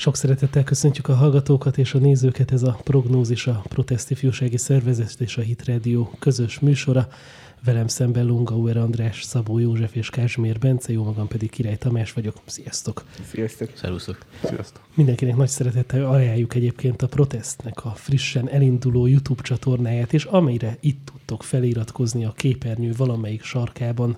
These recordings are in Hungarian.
Sok szeretettel köszöntjük a hallgatókat és a nézőket. Ez a Prognózis, a Protest Ifjúsági Szervezet és a Hit Radio közös műsora. Velem szemben Lungauer András, Szabó József és Kázsmér Bence, jó magam pedig Király Tamás vagyok. Sziasztok! Sziasztok! Szerusztok! Sziasztok! Mindenkinek nagy szeretettel ajánljuk egyébként a Protestnek a frissen elinduló YouTube csatornáját, és amelyre itt tudtok feliratkozni a képernyő valamelyik sarkában,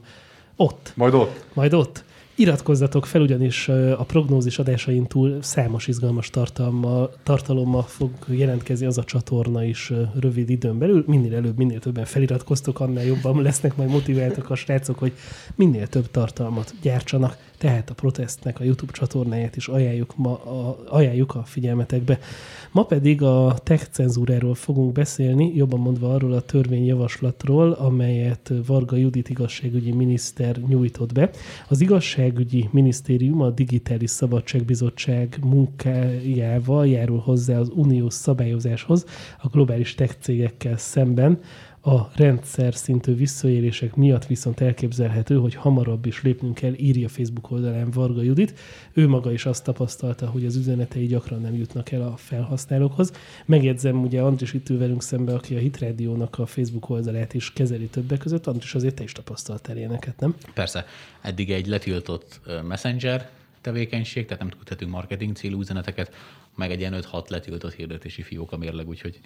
ott. Majd ott. Majd ott. Iratkozzatok fel, ugyanis a prognózis adásain túl számos izgalmas tartalommal, tartalommal fog jelentkezni az a csatorna is rövid időn belül. Minél előbb, minél többen feliratkoztok, annál jobban lesznek majd motiváltak a srácok, hogy minél több tartalmat gyártsanak tehát a protestnek a YouTube csatornáját is ajánljuk, ma, a, ajánljuk a figyelmetekbe. Ma pedig a tech cenzúráról fogunk beszélni, jobban mondva arról a törvényjavaslatról, amelyet Varga Judit igazságügyi miniszter nyújtott be. Az igazságügyi minisztérium a Digitális Szabadságbizottság munkájával járul hozzá az uniós szabályozáshoz a globális tech cégekkel szemben, a rendszer szintű visszaélések miatt viszont elképzelhető, hogy hamarabb is lépnünk kell, írja Facebook oldalán Varga Judit. Ő maga is azt tapasztalta, hogy az üzenetei gyakran nem jutnak el a felhasználókhoz. Megjegyzem, ugye Andris itt ül velünk szembe, aki a Hit Radio-nak a Facebook oldalát is kezeli többek között. Andris, azért te is tapasztaltál ilyeneket, nem? Persze. Eddig egy letiltott Messenger tevékenység, tehát nem küldhetünk marketing célú üzeneteket, meg egy ilyen 5-6 letiltott hirdetési fiók a mérleg, úgyhogy...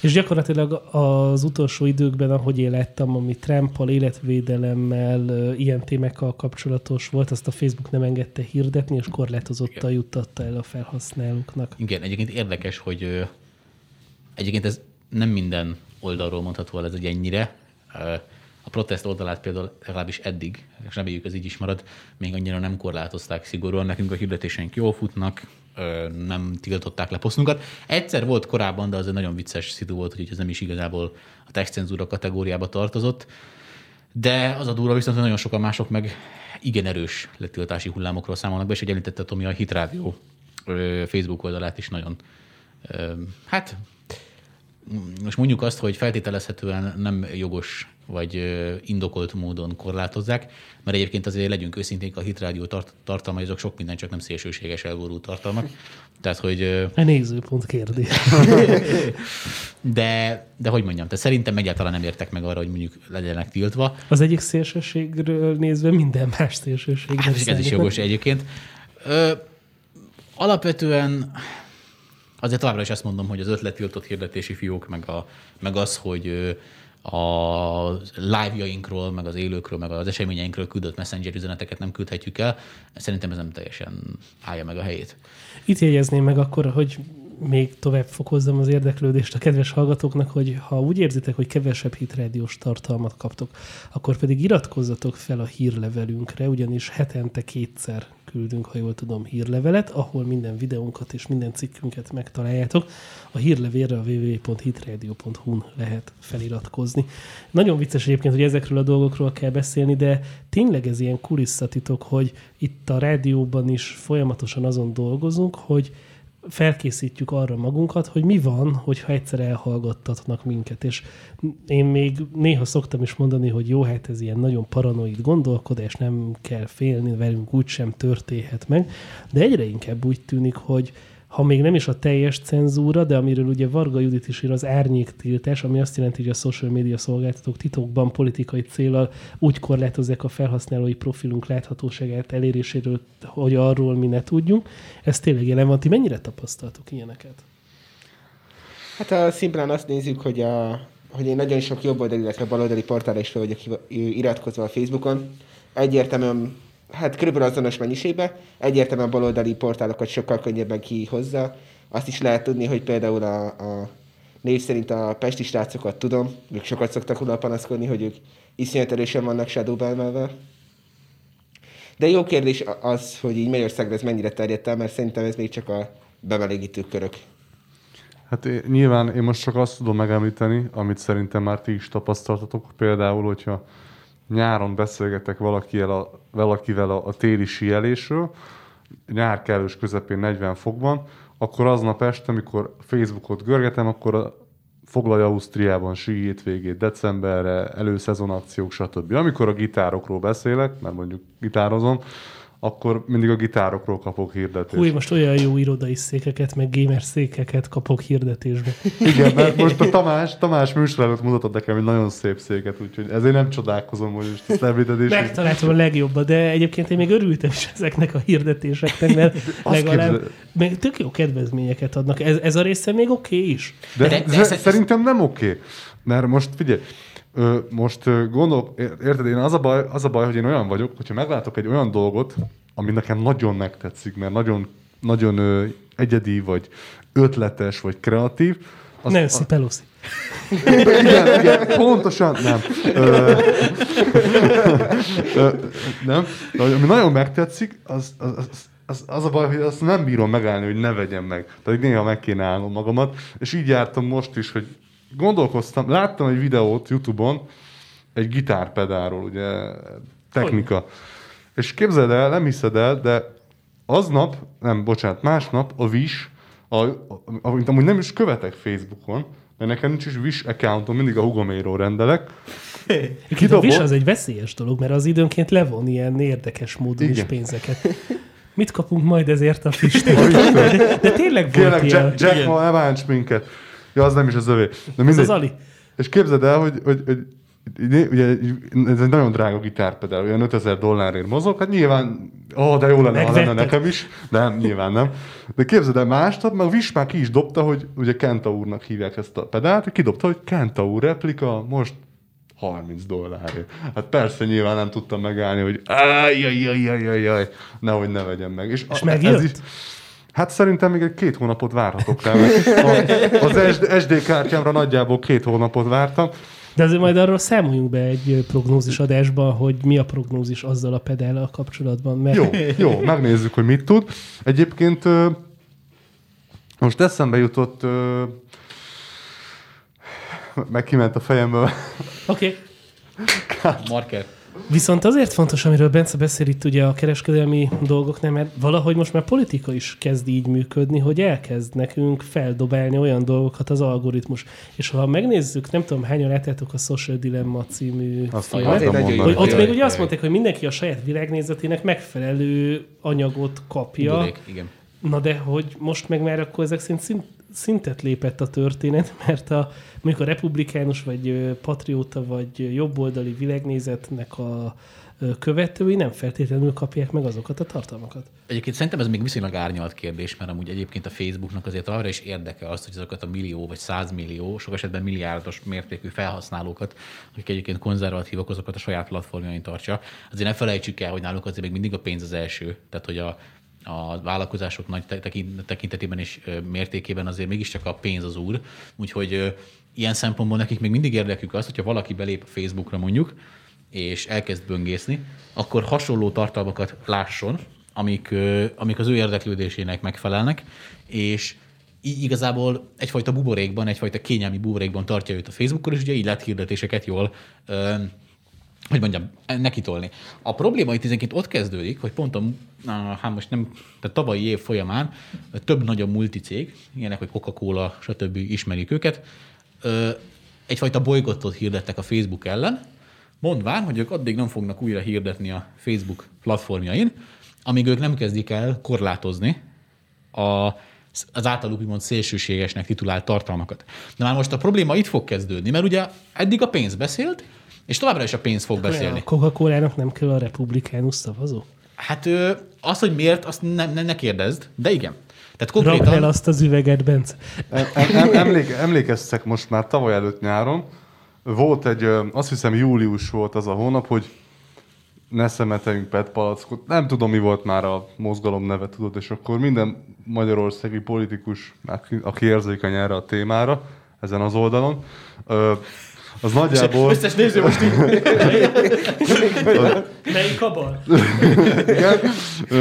És gyakorlatilag az utolsó időkben, ahogy élettem, ami Trumpal, életvédelemmel, ilyen témákkal kapcsolatos volt, azt a Facebook nem engedte hirdetni, és korlátozottan juttatta el a felhasználóknak. Igen, egyébként érdekes, hogy egyébként ez nem minden oldalról mondható el ez egy ennyire. A protest oldalát például legalábbis eddig, és reméljük ez így is marad, még annyira nem korlátozták szigorúan. Nekünk a hirdetéseink jól futnak, nem tiltották le posztunkat. Egyszer volt korábban, de az egy nagyon vicces szitu volt, hogy ez nem is igazából a textcenzúra kategóriába tartozott. De az a durva viszont, hogy nagyon sokan mások meg igen erős letiltási hullámokról számolnak be, és egy említette Tomi a Hit Radio Facebook oldalát is nagyon, hát most mondjuk azt, hogy feltételezhetően nem jogos vagy indokolt módon korlátozzák, mert egyébként azért legyünk őszinték, a hitrádió tart- tartalmai azok sok minden, csak nem szélsőséges elború tartalmak. Tehát, hogy... A nézőpont kérdés. de, de hogy mondjam, tehát szerintem egyáltalán nem értek meg arra, hogy mondjuk legyenek tiltva. Az egyik szélsőségről nézve minden más szélsőség. Hát, ez is jogos egyébként. Ö, alapvetően azért továbbra is azt mondom, hogy az ötletiltott hirdetési fiók, meg, a, meg az, hogy a live-jainkról, meg az élőkről, meg az eseményeinkről küldött messenger üzeneteket nem küldhetjük el. Szerintem ez nem teljesen állja meg a helyét. Itt jegyezném meg akkor, hogy még tovább fokozzam az érdeklődést a kedves hallgatóknak, hogy ha úgy érzitek, hogy kevesebb hitrádiós tartalmat kaptok, akkor pedig iratkozzatok fel a hírlevelünkre, ugyanis hetente kétszer küldünk, ha jól tudom, hírlevelet, ahol minden videónkat és minden cikkünket megtaláljátok. A hírlevélre a www.hitradio.hu-n lehet feliratkozni. Nagyon vicces egyébként, hogy ezekről a dolgokról kell beszélni, de tényleg ez ilyen kulisszatitok, hogy itt a rádióban is folyamatosan azon dolgozunk, hogy felkészítjük arra magunkat, hogy mi van, hogyha egyszer elhallgattatnak minket. És én még néha szoktam is mondani, hogy jó, hát ez ilyen nagyon paranoid gondolkodás, nem kell félni, velünk úgysem történhet meg, de egyre inkább úgy tűnik, hogy, ha még nem is a teljes cenzúra, de amiről ugye Varga Judit is ír, az árnyéktiltás, ami azt jelenti, hogy a social media szolgáltatók titokban politikai célral úgy korlátozzák a felhasználói profilunk láthatóságát eléréséről, hogy arról mi ne tudjunk. Ez tényleg jelen van. Ti mennyire tapasztaltok ilyeneket? Hát a szimplán azt nézzük, hogy, a, hogy én nagyon sok jobboldali, illetve baloldali portálra is fel vagyok iratkozva a Facebookon. Egyértelműen hát körülbelül azonos mennyiségben. Egyértelműen baloldali portálokat sokkal könnyebben kihozza. Azt is lehet tudni, hogy például a, a név szerint a pesti srácokat tudom, ők sokat szoktak róla panaszkodni, hogy ők iszonyat erősen vannak shadowbanmelve. De jó kérdés az, hogy így Magyarországra ez mennyire terjedt el, mert szerintem ez még csak a bemelegítő körök. Hát én, nyilván én most csak azt tudom megemlíteni, amit szerintem már ti is tapasztaltatok, például, hogyha nyáron beszélgetek valakivel a, valakivel a, a téli síelésről, nyár kellős közepén 40 fokban, akkor aznap este, amikor Facebookot görgetem, akkor a foglalja Ausztriában sí végét decemberre, előszezon akciók, stb. Amikor a gitárokról beszélek, mert mondjuk gitározom, akkor mindig a gitárokról kapok hirdetést. Hú, én most olyan jó irodai székeket, meg gamer székeket kapok hirdetésbe. Igen, mert most a Tamás, Tamás műsor előtt mutatott nekem egy nagyon szép széket, úgyhogy ezért nem csodálkozom, hogy most ezt említed. és- Megtaláltam a legjobbat, de egyébként én még örültem is ezeknek a hirdetéseknek, mert legalább képzel- még tök jó kedvezményeket adnak. Ez, ez a része még oké okay is. De, De- de, de szerintem nem oké. Mert most figyelj, ö, most ö, gondol, érted, én az a, baj, az a baj, hogy én olyan vagyok, hogyha meglátok egy olyan dolgot, ami nekem nagyon megtetszik, mert nagyon, nagyon ö, egyedi, vagy ötletes, vagy kreatív, az, Nancy Pelosi. igen, igen, pontosan, nem. Ö, ö, nem, de ami nagyon megtetszik, az, az, az, az, az a baj, hogy azt nem bírom megállni, hogy ne vegyem meg. Pedig néha meg kéne állnom magamat, és így jártam most is, hogy gondolkoztam, láttam egy videót Youtube-on egy gitárpedálról, ugye, technika. És képzeld el, nem hiszed el, de aznap, nem, bocsánat, másnap a Wish, a, amúgy nem is követek Facebookon, mert nekem nincs is Wish accountom, mindig a Hugoméról rendelek. Egyébként a Kidobott? vis az egy veszélyes dolog, mert az időnként levon ilyen érdekes módon is Igen. pénzeket. Mit kapunk majd ezért a fistől? De, de tényleg volt Kérlek, ilyen. Jack, Jack ma elbánts minket. Ja, az nem is az övé. De Ez mindegy. az Ali. És képzeld el, hogy, hogy, hogy ugye ez egy nagyon drága gitárpedál, olyan 5000 dollárért mozog, hát nyilván, ó, de jó lenne, ha lenne Megvetted. nekem is. Nem, nyilván nem. De képzeld el, másnap, meg Wish már ki is dobta, hogy ugye Kentaurnak hívják ezt a pedált, kidobta, hogy Kentaur replika, most 30 dollárért. Hát persze nyilván nem tudtam megállni, hogy ajjajjajjajjaj, nehogy ne vegyem meg. És, És a- megjött? ez is- Hát szerintem még egy két hónapot várhatok rá, az SD, kártyámra nagyjából két hónapot vártam. De azért majd arról számoljunk be egy prognózis adásban, hogy mi a prognózis azzal a pedállal kapcsolatban. Mert Jó, jó, megnézzük, hogy mit tud. Egyébként most eszembe jutott, meg kiment a fejemből. Oké. Okay. Marker. Viszont azért fontos, amiről Bence beszél itt ugye a kereskedelmi dolgoknál, mert valahogy most már politika is kezd így működni, hogy elkezd nekünk feldobálni olyan dolgokat az algoritmus. És ha megnézzük, nem tudom, hányan láttátok a Social Dilemma című filmet, hogy ott még ugye azt mondták, hogy mindenki a saját világnézetének megfelelő anyagot kapja. Igen. Na de hogy most meg már akkor ezek szerint szint, szintet lépett a történet, mert a, mondjuk a republikánus, vagy patrióta, vagy jobboldali világnézetnek a követői nem feltétlenül kapják meg azokat a tartalmakat. Egyébként szerintem ez még viszonylag árnyalt kérdés, mert amúgy egyébként a Facebooknak azért arra is érdeke az, hogy azokat a millió vagy százmillió, sok esetben milliárdos mértékű felhasználókat, akik egyébként konzervatívak, azokat a saját platformjain tartsa. Azért ne felejtsük el, hogy náluk azért még mindig a pénz az első. Tehát, hogy a, a vállalkozások nagy te- tekint- tekintetében és mértékében azért mégiscsak a pénz az úr. Úgyhogy ilyen szempontból nekik még mindig érdekük az, hogyha valaki belép a Facebookra mondjuk, és elkezd böngészni, akkor hasonló tartalmakat lásson, amik, amik az ő érdeklődésének megfelelnek, és így igazából egyfajta buborékban, egyfajta kényelmi buborékban tartja őt a Facebookon, és ugye így lehet hirdetéseket jól hogy mondjam, nekitolni. A probléma itt egyébként ott kezdődik, hogy pont a, hát most nem, tehát tavalyi év folyamán több nagyobb multicég, ilyenek, hogy Coca-Cola, stb. ismerik őket, egyfajta bolykottot hirdettek a Facebook ellen, mondván, hogy ők addig nem fognak újra hirdetni a Facebook platformjain, amíg ők nem kezdik el korlátozni a, az általuk úgymond szélsőségesnek titulált tartalmakat. De már most a probléma itt fog kezdődni, mert ugye eddig a pénz beszélt, és továbbra is a pénz fog beszélni. A Coca-Cola-nak nem kell a republikánus szavazó? Hát az, hogy miért, azt ne, ne, ne kérdezd, de igen. Tehát Rakd el konkrétan... azt az üveget, Bence. Em, em, emlék, emlékeztek most már tavaly előtt nyáron, volt egy, azt hiszem július volt az a hónap, hogy ne szemeteljünk PET palackot. Nem tudom, mi volt már a mozgalom neve, tudod, és akkor minden magyarországi politikus, aki- aki érzékeny erre a témára, ezen az oldalon, az nagyjából... Összes néző most így... Melyik a bal? Igen.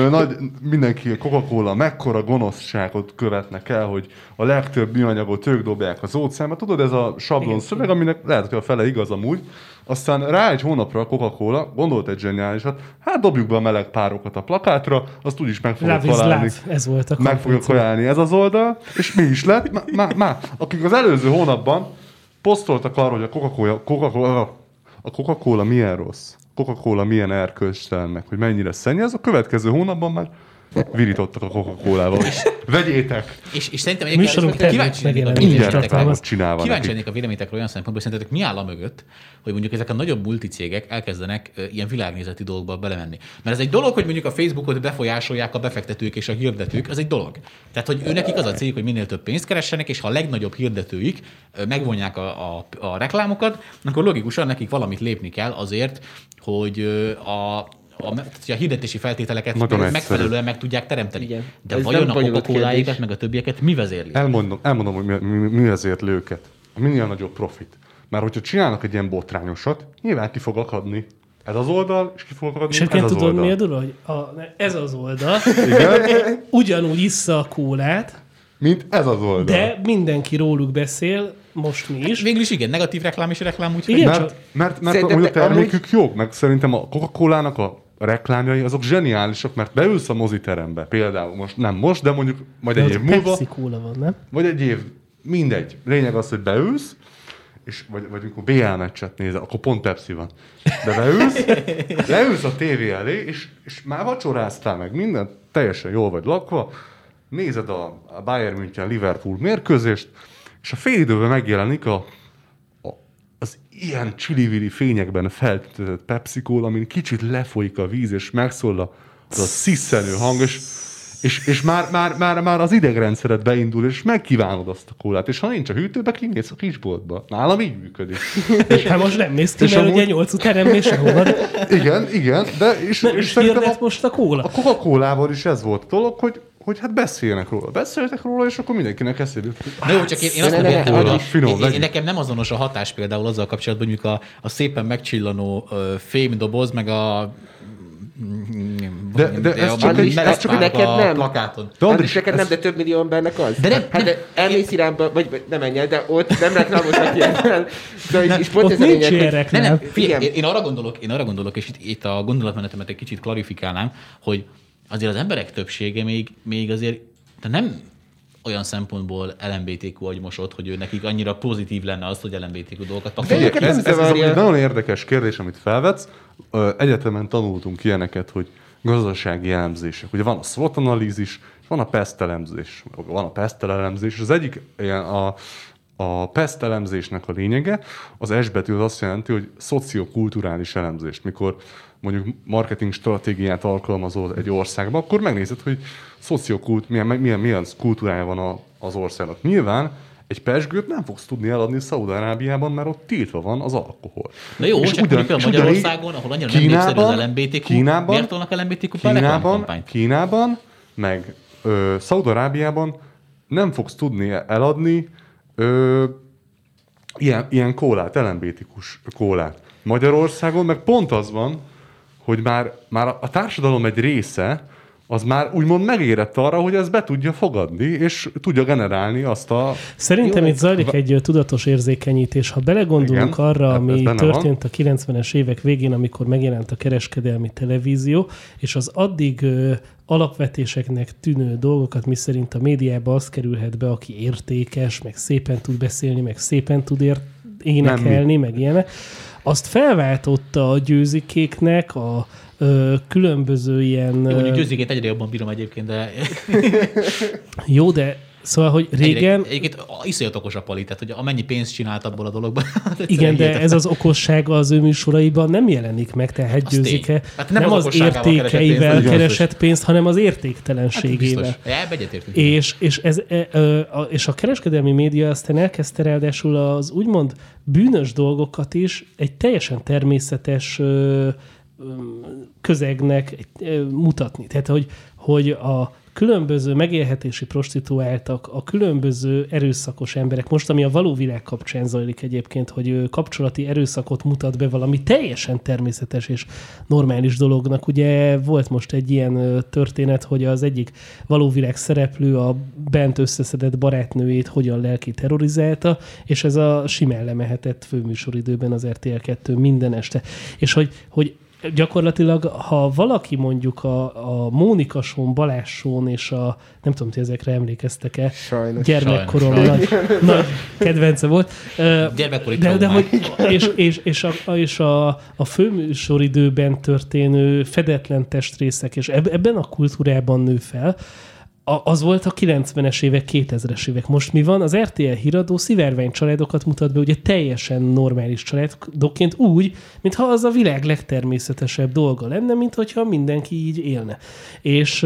Nagy, mindenki a Coca-Cola mekkora gonoszságot követnek el, hogy a legtöbb műanyagot ők dobják az óceánba. Tudod, ez a sablon szöveg, aminek lehet, hogy a fele igaz amúgy. Aztán rá egy hónapra a Coca-Cola gondolt egy zseniálisat, hát dobjuk be a meleg párokat a plakátra, azt úgyis meg is találni. Ez volt a Meg fogjuk ajánlani ez az oldal, és mi is lett? Má, má, má. Akik az előző hónapban posztoltak arról, hogy a Coca-Cola, Coca-Cola a Coca-Cola milyen rossz, Coca-Cola milyen erkölcstelen, meg hogy mennyire szennyez, a következő hónapban már virítottak a Coca-Colával. Vegyétek! És, és szerintem egyébként kíváncsi csinálva Kíváncsi lennék a véleményekről olyan szempontból, hogy szerintetek mi áll a mögött, hogy mondjuk ezek a nagyobb multicégek elkezdenek ilyen világnézeti dolgokba belemenni. Mert ez egy dolog, hogy mondjuk a Facebookot befolyásolják a befektetők és a hirdetők, az egy dolog. Tehát, hogy ő nekik az a céljuk, hogy minél több pénzt keressenek, és ha a legnagyobb hirdetőik megvonják a, a, a reklámokat, akkor logikusan nekik valamit lépni kell azért, hogy a a, a hirdetési feltételeket Nagyon egyszerű. megfelelően meg tudják teremteni. Igen. De Ez vajon a coca meg a többieket mi vezérli? Elmondom, elmondom hogy mi, mi, mi ezért lő őket. Minél nagyobb profit. Mert hogyha csinálnak egy ilyen botrányosat, nyilván ki fog akadni. Ez az oldal, és ki fog akadni És ez az tudod, oldal. mi a dolog? Hogy a, ez az oldal Igen? ugyanúgy issza a kólát, Mint ez az oldal. de mindenki róluk beszél, most mi is. Végül is igen, negatív reklám és reklám, úgyhogy Igen, Mert, csak- mert, mert Szerintem amúgy a de amúgy- termékük jó, meg szerintem a Coca-Cola-nak a reklámjai azok zseniálisak, mert beülsz a moziterembe, például most, nem most, de mondjuk majd De egy év múlva, Pepsi Cola van, nem? vagy egy év, mindegy. Lényeg az, hogy beülsz, és vagy, vagy amikor BL meccset nézel, akkor pont Pepsi van. De beülsz, leülsz a tévé elé, és, és már vacsoráztál meg minden, teljesen jól vagy lakva, nézed a, a Bayern München Liverpool mérkőzést, és a fél időben megjelenik a, ilyen csili fényekben feltöltött Pepsi amin kicsit lefolyik a víz, és megszól a, az a sziszenő hang, és, és, és már, már, már, már, az idegrendszered beindul, és megkívánod azt a kólát, és ha nincs a hűtőbe, kimész a kisboltba. Nálam így működik. Hát most nem mész ki, És mert amúgy- ugye 8 után nem mész sehova. Igen, igen, de és, nem és is most a kóla. a Coca-Colával is ez volt a dolog, hogy, hogy hát beszélnek róla. Beszéltek róla, és akkor mindenkinek eszébe jut. Na jó, csak én, én azt mondom, ne, hogy ne, finom, én, én, nekem nem azonos a hatás például azzal kapcsolatban, hogy a, a szépen megcsillanó fémdoboz, meg a De- de ez a csak egy- ez csak neked nem. plakáton. De Andris, Andris, neked ez- nem, de több millió embernek az. De nem- hát nem. de elmész irányba, vagy, nem menj el, de ott nem reklámoznak ilyen. De, és pont Ott ez a nincs lényeg. Nem, nem, figyelj, én, arra gondolok, én arra gondolok, és itt, itt a gondolatmenetemet egy kicsit klarifikálnám, hogy azért az emberek többsége még, még azért de nem olyan szempontból LMBTQ agymosott, hogy ő nekik annyira pozitív lenne az, hogy LMBTQ dolgokat pakolnak. ez, ez, ez zavarja. egy nagyon érdekes kérdés, amit felvetsz. Egyetemen tanultunk ilyeneket, hogy gazdasági elemzések. Ugye van a SWOT analízis, van a PEST elemzés. Van a PEST elemzés, és az egyik ilyen a, a PEST elemzésnek a lényege, az S betű az azt jelenti, hogy szociokulturális elemzés. Mikor mondjuk marketing stratégiát alkalmazol egy országban, akkor megnézed, hogy szociokult, milyen, milyen, milyen kultúrája van a, az országnak. Nyilván egy pesgőt nem fogsz tudni eladni Szaúd-Arábiában, mert ott tiltva van az alkohol. Na jó, csak mondjuk például és Magyarországon, ahol annyira nem népszerű az LMBTQ, Kínában, miért tolnak LMBTQ Kínában? Kínában, meg ö, Szaúd-Arábiában nem fogsz tudni eladni ö, ilyen, ilyen kólát, LMBTQ-s kólát. Magyarországon meg pont az van, hogy már, már a társadalom egy része az már úgymond megérett arra, hogy ezt be tudja fogadni, és tudja generálni azt a... Szerintem Jó, itt zajlik egy tudatos érzékenyítés. Ha belegondolunk Igen, arra, ez ami történt a 90-es évek végén, amikor megjelent a kereskedelmi televízió, és az addig ö, alapvetéseknek tűnő dolgokat, mi szerint a médiába az kerülhet be, aki értékes, meg szépen tud beszélni, meg szépen tud ér- énekelni, meg ilyenek, azt felváltotta a győzikéknek a ö, különböző ilyen... Jó, mondjuk győzikét egyre jobban bírom egyébként, de jó, de szóval, hogy régen... Egyébként, egyébként iszonyat okos a pali, tehát hogy amennyi pénzt csinált abból a dologban. hát Igen, de ez az okossága az ő műsoraiban nem jelenik meg, tehát győzike. Hát nem nem, az az, értékeivel pénzt, keresett, pénzt, hanem az Hát értéktelenségével. biztos. Ja, ebbe egyetértünk. És, és, ez, e, a- és a kereskedelmi média aztán elkezdte ráadásul az úgymond bűnös dolgokat is egy teljesen természetes közegnek mutatni. Tehát, hogy, hogy a különböző megélhetési prostituáltak, a különböző erőszakos emberek, most ami a való világ kapcsán zajlik egyébként, hogy ö, kapcsolati erőszakot mutat be valami teljesen természetes és normális dolognak. Ugye volt most egy ilyen történet, hogy az egyik való világ szereplő a bent összeszedett barátnőjét hogyan lelki terrorizálta, és ez a simán lemehetett főműsoridőben az RTL 2 minden este. És hogy, hogy gyakorlatilag, ha valaki mondjuk a, a Mónika Són, Balázs Són és a, nem tudom, hogy ezekre emlékeztek-e, Sajnos. gyermekkorom Sajnos. nagy, nagy kedvence volt. Gyermekkori de, de hogy, és, és, és, a, és a, a főműsoridőben történő fedetlen testrészek, és eb, ebben a kultúrában nő fel, a, az volt a 90-es évek, 2000-es évek. Most mi van? Az RTL híradó szivárvány családokat mutat be, ugye teljesen normális családokként úgy, mintha az a világ legtermészetesebb dolga lenne, mint hogyha mindenki így élne. És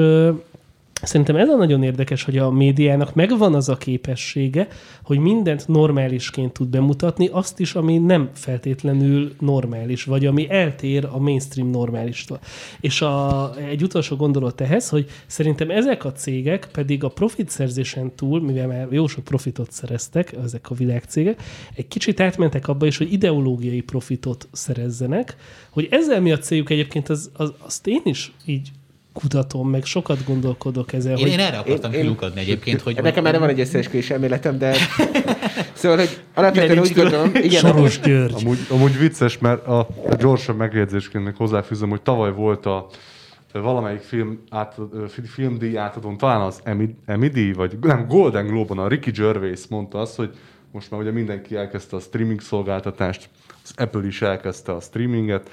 Szerintem ez a nagyon érdekes, hogy a médiának megvan az a képessége, hogy mindent normálisként tud bemutatni, azt is, ami nem feltétlenül normális, vagy ami eltér a mainstream normálistól. És a, egy utolsó gondolat ehhez, hogy szerintem ezek a cégek pedig a profit szerzésen túl, mivel már jó sok profitot szereztek, ezek a világcégek, egy kicsit átmentek abba is, hogy ideológiai profitot szerezzenek, hogy ezzel mi a céljuk egyébként, az, az, azt én is így kutatom, meg sokat gondolkodok ezen, Én, hogy én erre akartam Én- én- kilukadni egyébként, hogy... Nekem erre van egy összeesküvés elméletem, de... szóval, hogy alapvetően úgy gondolom, igen, Soros György. Amúgy, amúgy vicces, mert a, a gyorsabb megjegyzésként még hozzáfűzöm, hogy tavaly volt a valamelyik film át, fi- filmdíj átadón, talán az Emmy, Emmy díj, vagy nem, Golden Globe-on a Ricky Gervais mondta azt, hogy most már ugye mindenki elkezdte a streaming szolgáltatást, az Apple is elkezdte a streaminget,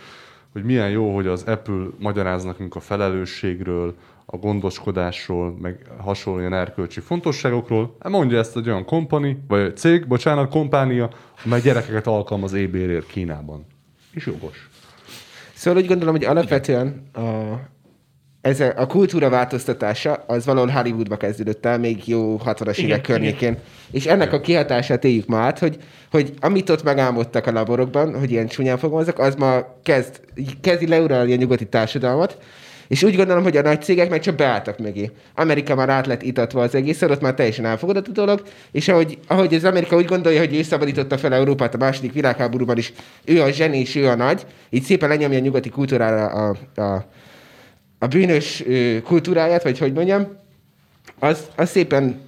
hogy milyen jó, hogy az Apple magyaráz nekünk a felelősségről, a gondoskodásról, meg hasonló ilyen erkölcsi fontosságokról. Mondja ezt egy olyan kompani, vagy cég, bocsánat, kompánia, amely gyerekeket alkalmaz ébérért Kínában. És jogos. Szóval úgy gondolom, hogy alapvetően a, ez a, a kultúra változtatása az valahol Hollywoodba kezdődött el, még jó 60-as Igen, évek környékén. És ennek a kihatását éljük ma át, hogy, hogy amit ott megálmodtak a laborokban, hogy ilyen csúnyán fogalmazok, az ma kezd, kezdi leuralni a nyugati társadalmat, és úgy gondolom, hogy a nagy cégek meg csak beálltak mögé. Amerika már át lett itatva az egész, ott már teljesen elfogadott a dolog, és ahogy, ahogy az Amerika úgy gondolja, hogy ő szabadította fel Európát a második világháborúban is, ő a zseni és ő a nagy, így szépen lenyomja a nyugati kultúrára a, a, a bűnös ö, kultúráját, vagy hogy mondjam, az, az szépen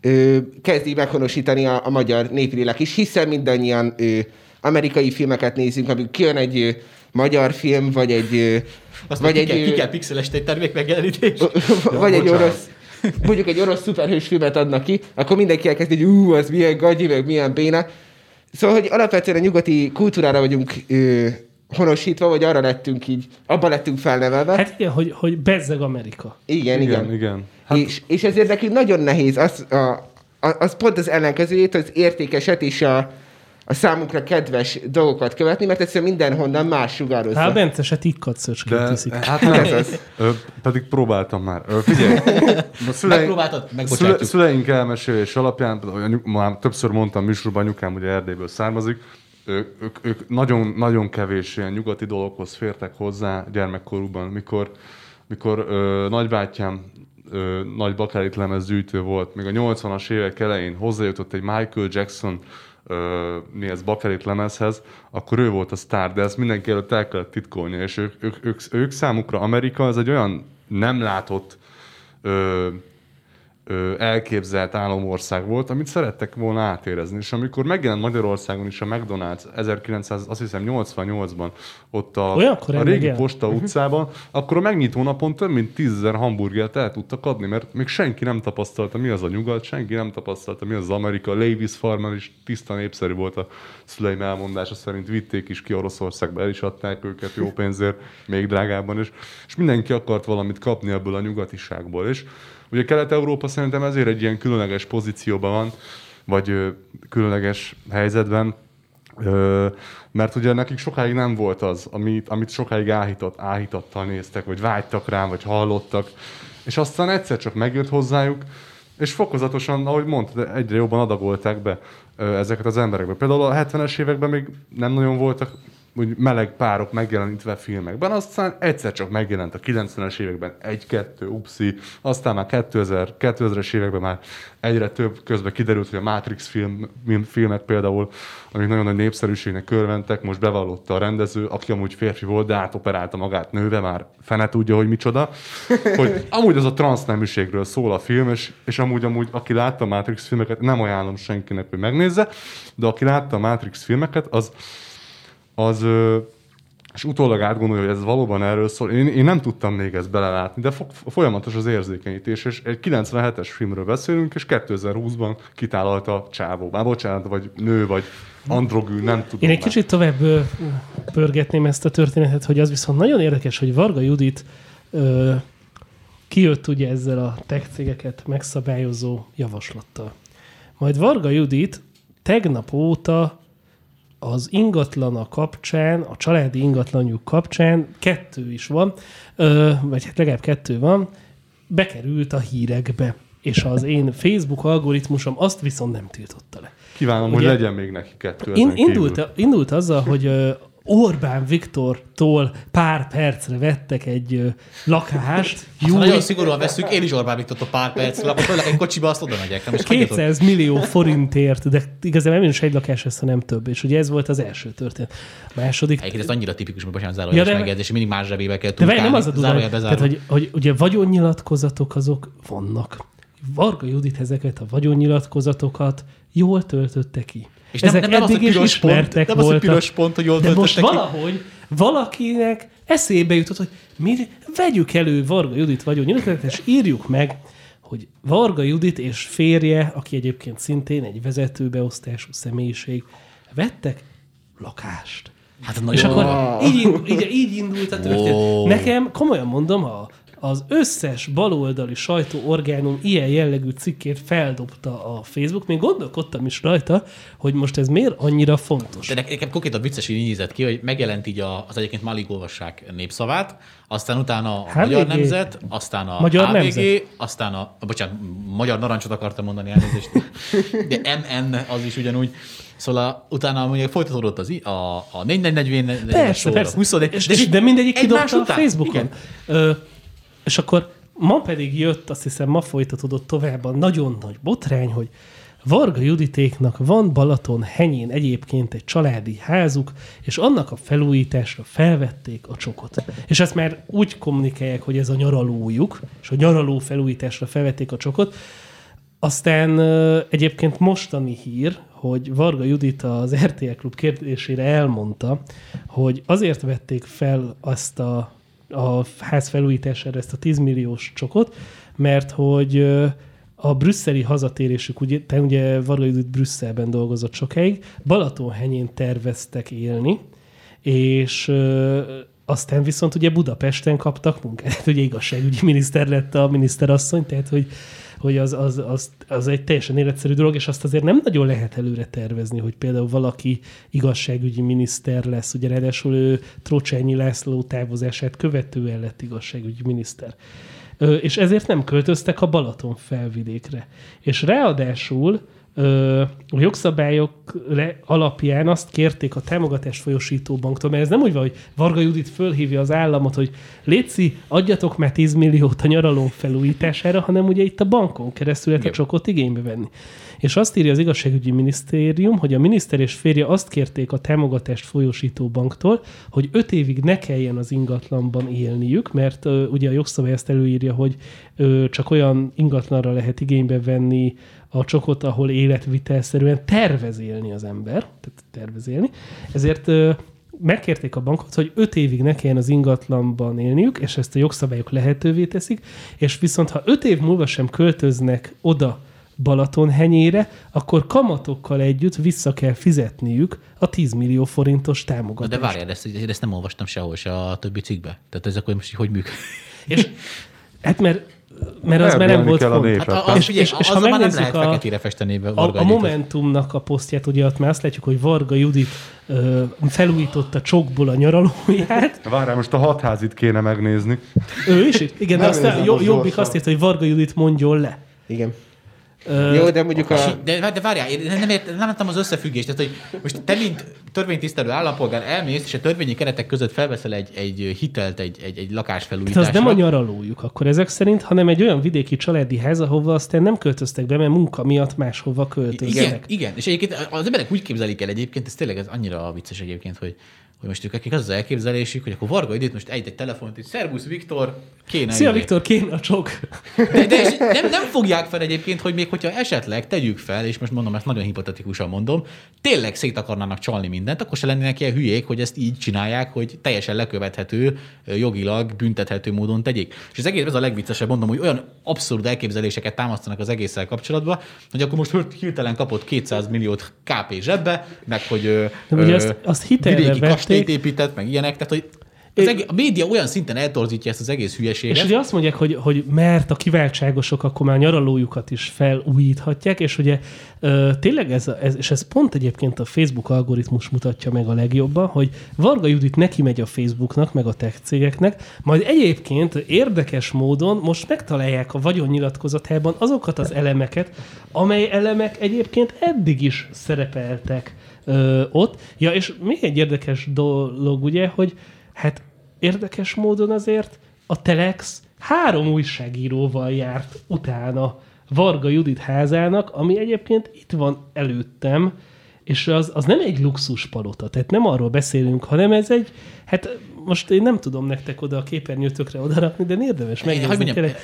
ö, kezdi meghonosítani a, a magyar néplélek is, hiszen mindannyian ö, amerikai filmeket nézünk, amikor kijön egy ö, magyar film, vagy egy, ö, Azt vagy vagy ki, egy, kell, ki kell egy termék megjelenítés. vagy egy orosz, mondjuk egy orosz szuperhős filmet adnak ki, akkor mindenki elkezdi, hogy ú, az milyen gagyi, meg milyen béna. Szóval, hogy alapvetően a nyugati kultúrára vagyunk ö, honosítva, vagy arra lettünk így, abba lettünk felnevelve. Hát igen, hogy, hogy bezzeg Amerika. igen, igen. igen. igen. Hát, és, és ezért nekünk nagyon nehéz, az, a, a, az pont az ellenkezőjét, az értékeset és a, a számunkra kedves dolgokat követni, mert egyszerűen mindenhonnan más sugározza. Hát a Bence se tikkat szöcskét De, iszik. hát nem, Ez az. Ö, pedig próbáltam már. Ö, figyelj, a szüleim, Megpróbáltad? szüle, szüleink elmesélés alapján, például anyu- már többször mondtam műsorban, anyukám ugye Erdélyből származik, ő, ők, ők nagyon, nagyon kevés ilyen nyugati dologhoz fértek hozzá gyermekkorukban, mikor, mikor ö, nagybátyám ö, nagy bakelit lemez gyűjtő volt, még a 80-as évek elején hozzájutott egy Michael Jackson mi ez bakelit lemezhez, akkor ő volt a sztár, de ezt mindenki előtt el kellett titkolni, és ők, ők, ők, ők számukra Amerika az egy olyan nem látott ö, elképzelt államország volt, amit szerettek volna átérezni. És amikor megjelent Magyarországon is a McDonald's 1988-ban, ott a, Olyan korán a régi megjelent? Posta utcában, akkor a megnyitó napon több mint 10 hamburgert el tudtak adni, mert még senki nem tapasztalta, mi az a nyugat, senki nem tapasztalta, mi az az Amerika. Levis Farmer is tiszta népszerű volt a szüleim elmondása szerint, vitték is ki Oroszországba, el is adták őket jó pénzért, még drágában is, és mindenki akart valamit kapni ebből a nyugatiságból. És ugye Kelet-Európa szerintem ezért egy ilyen különleges pozícióban van, vagy különleges helyzetben, Ö, mert ugye nekik sokáig nem volt az, amit, amit sokáig áhított, áhítattal néztek, vagy vágytak rám, vagy hallottak, és aztán egyszer csak megjött hozzájuk, és fokozatosan, ahogy mondtad, egyre jobban adagolták be ö, ezeket az emberekbe. Például a 70-es években még nem nagyon voltak úgy meleg párok megjelenítve filmekben, aztán egyszer csak megjelent a 90-es években egy-kettő, upszi, aztán már 2000, 2000-es években már egyre több közben kiderült, hogy a Matrix film, filmek például, amik nagyon nagy népszerűségnek körventek, most bevallotta a rendező, aki amúgy férfi volt, de átoperálta magát nőve, már fene tudja, hogy micsoda, hogy amúgy az a transzneműségről szól a film, és, és amúgy, amúgy aki látta a Matrix filmeket, nem ajánlom senkinek, hogy megnézze, de aki látta a Matrix filmeket, az az, és utólag átgondolja, hogy ez valóban erről szól. Én, én nem tudtam még ezt belelátni, de fo- folyamatos az érzékenyítés, és egy 97-es filmről beszélünk, és 2020-ban kitálalta a csávó. Már bocsánat, vagy nő, vagy androgű, nem tudom. Én egy már. kicsit tovább pörgetném ezt a történetet, hogy az viszont nagyon érdekes, hogy Varga Judit ö, kijött ugye ezzel a tech cégeket megszabályozó javaslattal. Majd Varga Judit tegnap óta az ingatlana kapcsán, a családi ingatlanjuk kapcsán kettő is van, vagy hát legalább kettő van, bekerült a hírekbe. És az én Facebook algoritmusom azt viszont nem tiltotta le. Kívánom, Ugye- hogy legyen még neki kettő In, indult, indult azzal, hogy Orbán Viktortól pár percre vettek egy ö, lakást, Ha Júli, nagyon szigorúan veszük, én is Orbán Viktortól pár percre, akkor főleg egy kocsiba azt oda megyek. Nem, és hagyjatok. 200 millió forintért, de igazából nem is egy lakás lesz, hanem több. És ugye ez volt az első történet. A második, Egyébként ez annyira tipikus, hogy bocsánat, zárójeles Ja, de- megjegyzés, mindig más zsebébe kell de várj, turkálni. nem az a Zárójel tehát, hogy, hogy ugye vagyonnyilatkozatok azok vannak. Varga Judit ezeket a vagyonnyilatkozatokat jól töltötte ki. És nem, nem, nem az, hogy eddig is piros pont, ismertek nem az, hogy voltak. piros pont, hogy jól De most ki. valahogy valakinek eszébe jutott, hogy mi vegyük elő Varga Judit vagyonnyilatkozatát, és írjuk meg, hogy Varga Judit és férje, aki egyébként szintén egy vezetőbeosztású személyiség, vettek lakást. Hát na És akkor így, így, így indult a történet. Ó. Nekem, komolyan mondom, a, az összes baloldali sajtóorgánum ilyen jellegű cikkét feldobta a Facebook. Még gondolkodtam is rajta, hogy most ez miért annyira fontos. De nekem konkrétan vicces, hogy így nézett ki, hogy megjelent így az egyébként már alig olvassák népszavát, aztán utána a HVG. Magyar Nemzet, aztán a Magyar HVG, Nemzet. aztán a, bocsánat, Magyar Narancsot akartam mondani elnézést, de MN az is ugyanúgy. Szóval a, utána mondjuk folytatódott az, a, a 444 Persze, persze. 21, és, és, de mindegyik kidobta a. Facebookon. Igen. Ö, és akkor ma pedig jött, azt hiszem ma folytatódott tovább a nagyon nagy botrány, hogy Varga Juditéknak van Balaton henyén egyébként egy családi házuk, és annak a felújításra felvették a csokot. És ezt már úgy kommunikálják, hogy ez a nyaralójuk, és a nyaraló felújításra felvették a csokot. Aztán egyébként mostani hír, hogy Varga Judit az RTL Klub kérdésére elmondta, hogy azért vették fel azt a, a ház felújítására ezt a 10 milliós csokot, mert hogy a brüsszeli hazatérésük, ugye, te ugye Varga Judit Brüsszelben dolgozott sokáig, Balatonhenyén terveztek élni, és ö, aztán viszont ugye Budapesten kaptak munkát, ugye igazságügyi miniszter lett a miniszterasszony, tehát hogy, hogy az, az, az, az egy teljesen életszerű dolog, és azt azért nem nagyon lehet előre tervezni, hogy például valaki igazságügyi miniszter lesz, ugye ráadásul ő Trocsányi László távozását követően lett igazságügyi miniszter. És ezért nem költöztek a Balaton felvidékre. És ráadásul a jogszabályok le, alapján azt kérték a támogatás folyosító banktól, mert ez nem úgy van, hogy Varga Judit fölhívja az államot, hogy Léci, adjatok már 10 milliót a nyaraló felújítására, hanem ugye itt a bankon keresztül lehet a csokot igénybe venni. És azt írja az igazságügyi minisztérium, hogy a miniszter és férje azt kérték a támogatást folyosító banktól, hogy öt évig ne kelljen az ingatlanban élniük, mert ö, ugye a jogszabály ezt előírja, hogy ö, csak olyan ingatlanra lehet igénybe venni a csokot, ahol életvitelszerűen tervez élni az ember, tehát tervez élni. Ezért megkérték a bankot, hogy öt évig ne kelljen az ingatlanban élniük, és ezt a jogszabályok lehetővé teszik, és viszont ha öt év múlva sem költöznek oda Balatonhenyére, akkor kamatokkal együtt vissza kell fizetniük a 10 millió forintos támogatást. de várjál, ezt, ezt nem olvastam sehol se a többi cikkbe. Tehát ez akkor most hogy működik? És, hát mert, mert az már nem volt kell népet. Hát a, Hát, a, És- figyelj, és- és ha nem megnézzük lehet a- feketére festeni A, Varga a Juditot. Momentumnak a posztját, ugye ott már azt látjuk, hogy Varga Judit ö, felújította csokból a nyaralóját. Várjál, most a hatházit kéne megnézni. Ő is? Igen, de Nem aztán Jobbik azt írta, hogy Varga Judit mondjon le. Igen. Jó, de mondjuk a... De, de várjál, én nem, ért, nem láttam az összefüggést. Tehát, hogy most te, mint törvénytisztelő állampolgár elmész, és a törvényi keretek között felveszel egy, egy hitelt egy, egy, egy lakásfelújításra. az nem a nyaralójuk akkor ezek szerint, hanem egy olyan vidéki családi ház, ahova aztán nem költöztek be, mert munka miatt máshova igen, költöztek. igen, és egyébként az emberek úgy képzelik el egyébként, ez tényleg ez annyira vicces egyébként, hogy, hogy most ők akik az az elképzelésük, hogy akkor Varga Judit most egy, egy telefont, hogy Szervusz Viktor, kéne. Szia izé." Viktor, kéne a csok. De, de és nem, nem fogják fel egyébként, hogy még hogyha esetleg tegyük fel, és most mondom, ezt nagyon hipotetikusan mondom, tényleg szét akarnának csalni mindent, akkor se lennének ilyen hülyék, hogy ezt így csinálják, hogy teljesen lekövethető, jogilag büntethető módon tegyék. És az egész ez a legviccesebb, mondom, hogy olyan abszurd elképzeléseket támasztanak az egésszel kapcsolatban, hogy akkor most hirtelen kapott 200 milliót KP zsebbe, meg hogy ö, De ugye ö, azt- azt hitelre. Kastélyt épített, meg ilyenek, tehát hogy az egész, a média olyan szinten eltorzítja ezt az egész hülyeséget. És ugye azt mondják, hogy, hogy mert a kiváltságosok akkor már nyaralójukat is felújíthatják, és ugye tényleg ez, ez, és ez pont egyébként a Facebook algoritmus mutatja meg a legjobban, hogy Varga Judit neki megy a Facebooknak, meg a tech cégeknek, majd egyébként érdekes módon most megtalálják a vagyonnyilatkozatában azokat az elemeket, amely elemek egyébként eddig is szerepeltek ö, ott. Ja, és még egy érdekes dolog, ugye, hogy hát érdekes módon azért a Telex három újságíróval járt utána Varga Judit házának, ami egyébként itt van előttem, és az, az nem egy luxus palota, tehát nem arról beszélünk, hanem ez egy, hát most én nem tudom nektek oda a képernyőtökre odarakni, de érdemes Hogy megnézni. mondjam, tényleg.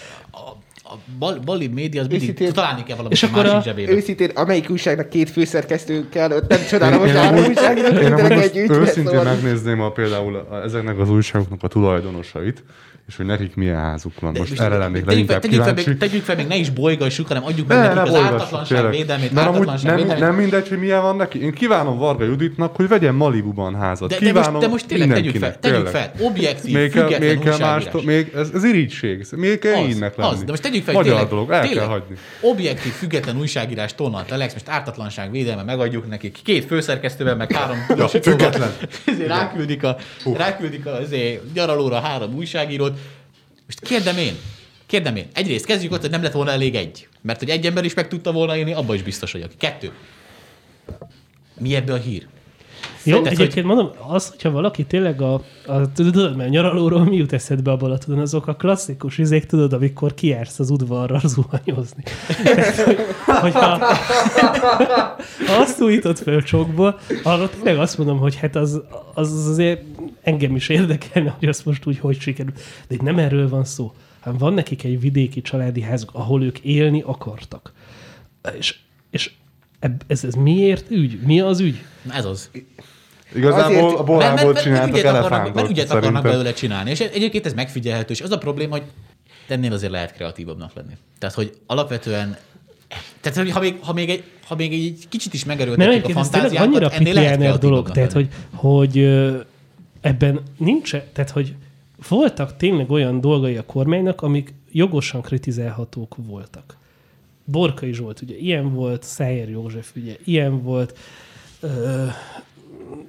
A, bal, bali média az mindig Őszintén- találni kell valamit És a akkor másik a- zsebébe. Őszintén, amelyik újságnak két főszerkesztő kell, ott nem csodálom, hogy Én három amúgy egy most ügybe, őszintén szóval- megnézném a, például a, ezeknek az újságoknak a tulajdonosait, és hogy nekik milyen házuk van. Most erre lennék leginkább tegyük, fel, még, kíváncsi. tegyük fel, még ne is bolygassuk, hanem adjuk meg Ne, nekik ne az ártatlanság védelmét, Mert amúgy nem, védelmét. nem mindegy, hogy milyen van neki. Én kívánom Varga Juditnak, hogy vegyen Malibuban házat. De, de, most, kívánom de most tényleg tegyük fel, tegyük fel, objektív, Még független még mástól, még ez, ez irítség. Még kell Az, ígynek lenni. az, de most tegyük fel, Magyar tényleg, dolog, el tényleg, kell hagyni. Objektív, független újságírás tolna a Telex, most ártatlanság védelme, megadjuk nekik két főszerkesztővel, meg három Ja, független. Ezért ráküldik a, ráküldik a gyaralóra három újságírót. Most kérdem én, kérdem én, egyrészt kezdjük ott, hogy nem lett volna elég egy. Mert hogy egy ember is meg tudta volna élni, abban is biztos vagyok. Kettő. Mi ebből a hír? Jó, Tehát, egyébként mondom, az, hogyha valaki tényleg a, a tudod, mert nyaralóról mi jut eszedbe a Balatonon, azok a klasszikus izék, tudod, amikor kiársz az udvarra zuhanyozni. Tehát, hogy, hogyha ha azt újított föl csokból, arra tényleg azt mondom, hogy hát az, az azért engem is érdekelne, hogy azt most úgy hogy sikerült. De itt nem erről van szó, hanem van nekik egy vidéki családi házuk, ahol ők élni akartak. És, és ez, ez miért ügy? Mi az ügy? Ez az. Igazából Azért- a borából csináltak ügyet akarnak, elefántot. mert ügyet akarnak belőle csinálni. És egyébként ez megfigyelhető, és az a probléma, hogy ennél azért lehet kreatívabbnak lenni. Tehát, hogy alapvetően tehát, hogy ha még, ha még, egy, ha még egy kicsit is Nem, megerőltetjük a fantáziákat, annyira ennél lehet dolog, tehát hogy, hogy ebben nincs, tehát hogy voltak tényleg olyan dolgai a kormánynak, amik jogosan kritizálhatók voltak. Borkai Zsolt ugye ilyen volt, Szájer József ugye ilyen volt, ö,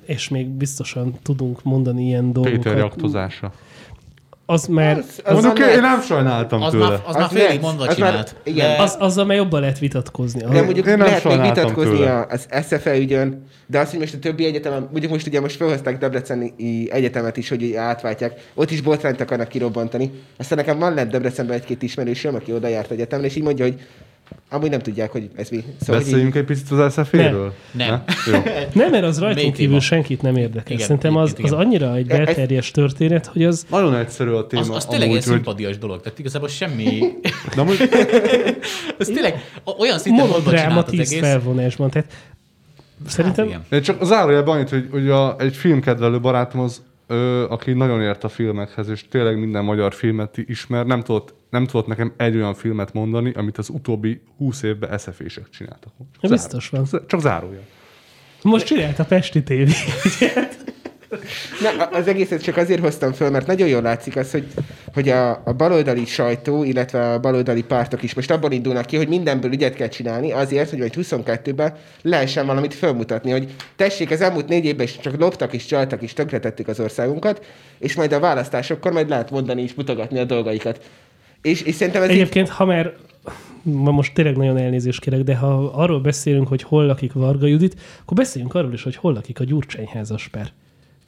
és még biztosan tudunk mondani ilyen dolgokat. Péter jaktozása. Az már, Az- az Mondjuk már én ne- nem sajnáltam Az tőle. már, az már Az félig mondva az már- csinált. igen. de- az, azzal már jobban lehet vitatkozni. De mondjuk Én nem lehet még vitatkozni tőle. az SFE ügyön, de azt, hogy most a többi egyetemen, mondjuk most ugye most felhozták Debreceni egyetemet is, hogy átváltják, ott is botrányt akarnak kirobbantani. Aztán nekem van lett Debrecenben egy-két ismerősöm, aki oda járt egyetemre, és így mondja, hogy amúgy nem tudják, hogy ez mi. Szóval, hogy így, Beszéljünk egy picit az SZF-ről? Nem. Jó. Nem, mert az rajtunk kívül senkit nem érdekel. Igen, Szerintem az, az annyira egy Ez- belterjes történet, hogy az Nagyon egyszerű a téma. az, az tényleg egy szimpadias dolog. Tehát igazából semmi... De amúgy Ez tényleg olyan szinten monodráma csinált az tíz egész. felvonásban. Tehát szerintem Hát igen. Én csak zárójelben annyit, hogy, hogy a, egy filmkedvelő barátom az, ö, aki nagyon ért a filmekhez, és tényleg minden magyar filmet ismer, nem tudott, nem tudott nekem egy olyan filmet mondani, amit az utóbbi húsz évben eszefések csináltak. Záró- biztos van. Csak, zárójel. Most csinált a Pesti tévé. Na, az egészet csak azért hoztam föl, mert nagyon jól látszik az, hogy, hogy a, a baloldali sajtó, illetve a baloldali pártok is most abban indulnak ki, hogy mindenből ügyet kell csinálni, azért, hogy majd 22-ben lehessen valamit felmutatni, hogy tessék, az elmúlt négy évben is csak loptak és csaltak és tönkretettük az országunkat, és majd a választásokkor majd lehet mondani és mutogatni a dolgaikat. És, és szerintem ez így, Egyébként, ha már ma most tényleg nagyon elnézést kérek, de ha arról beszélünk, hogy hol lakik Varga Judit, akkor beszéljünk arról is, hogy hol lakik a Gyurcsányházas pár.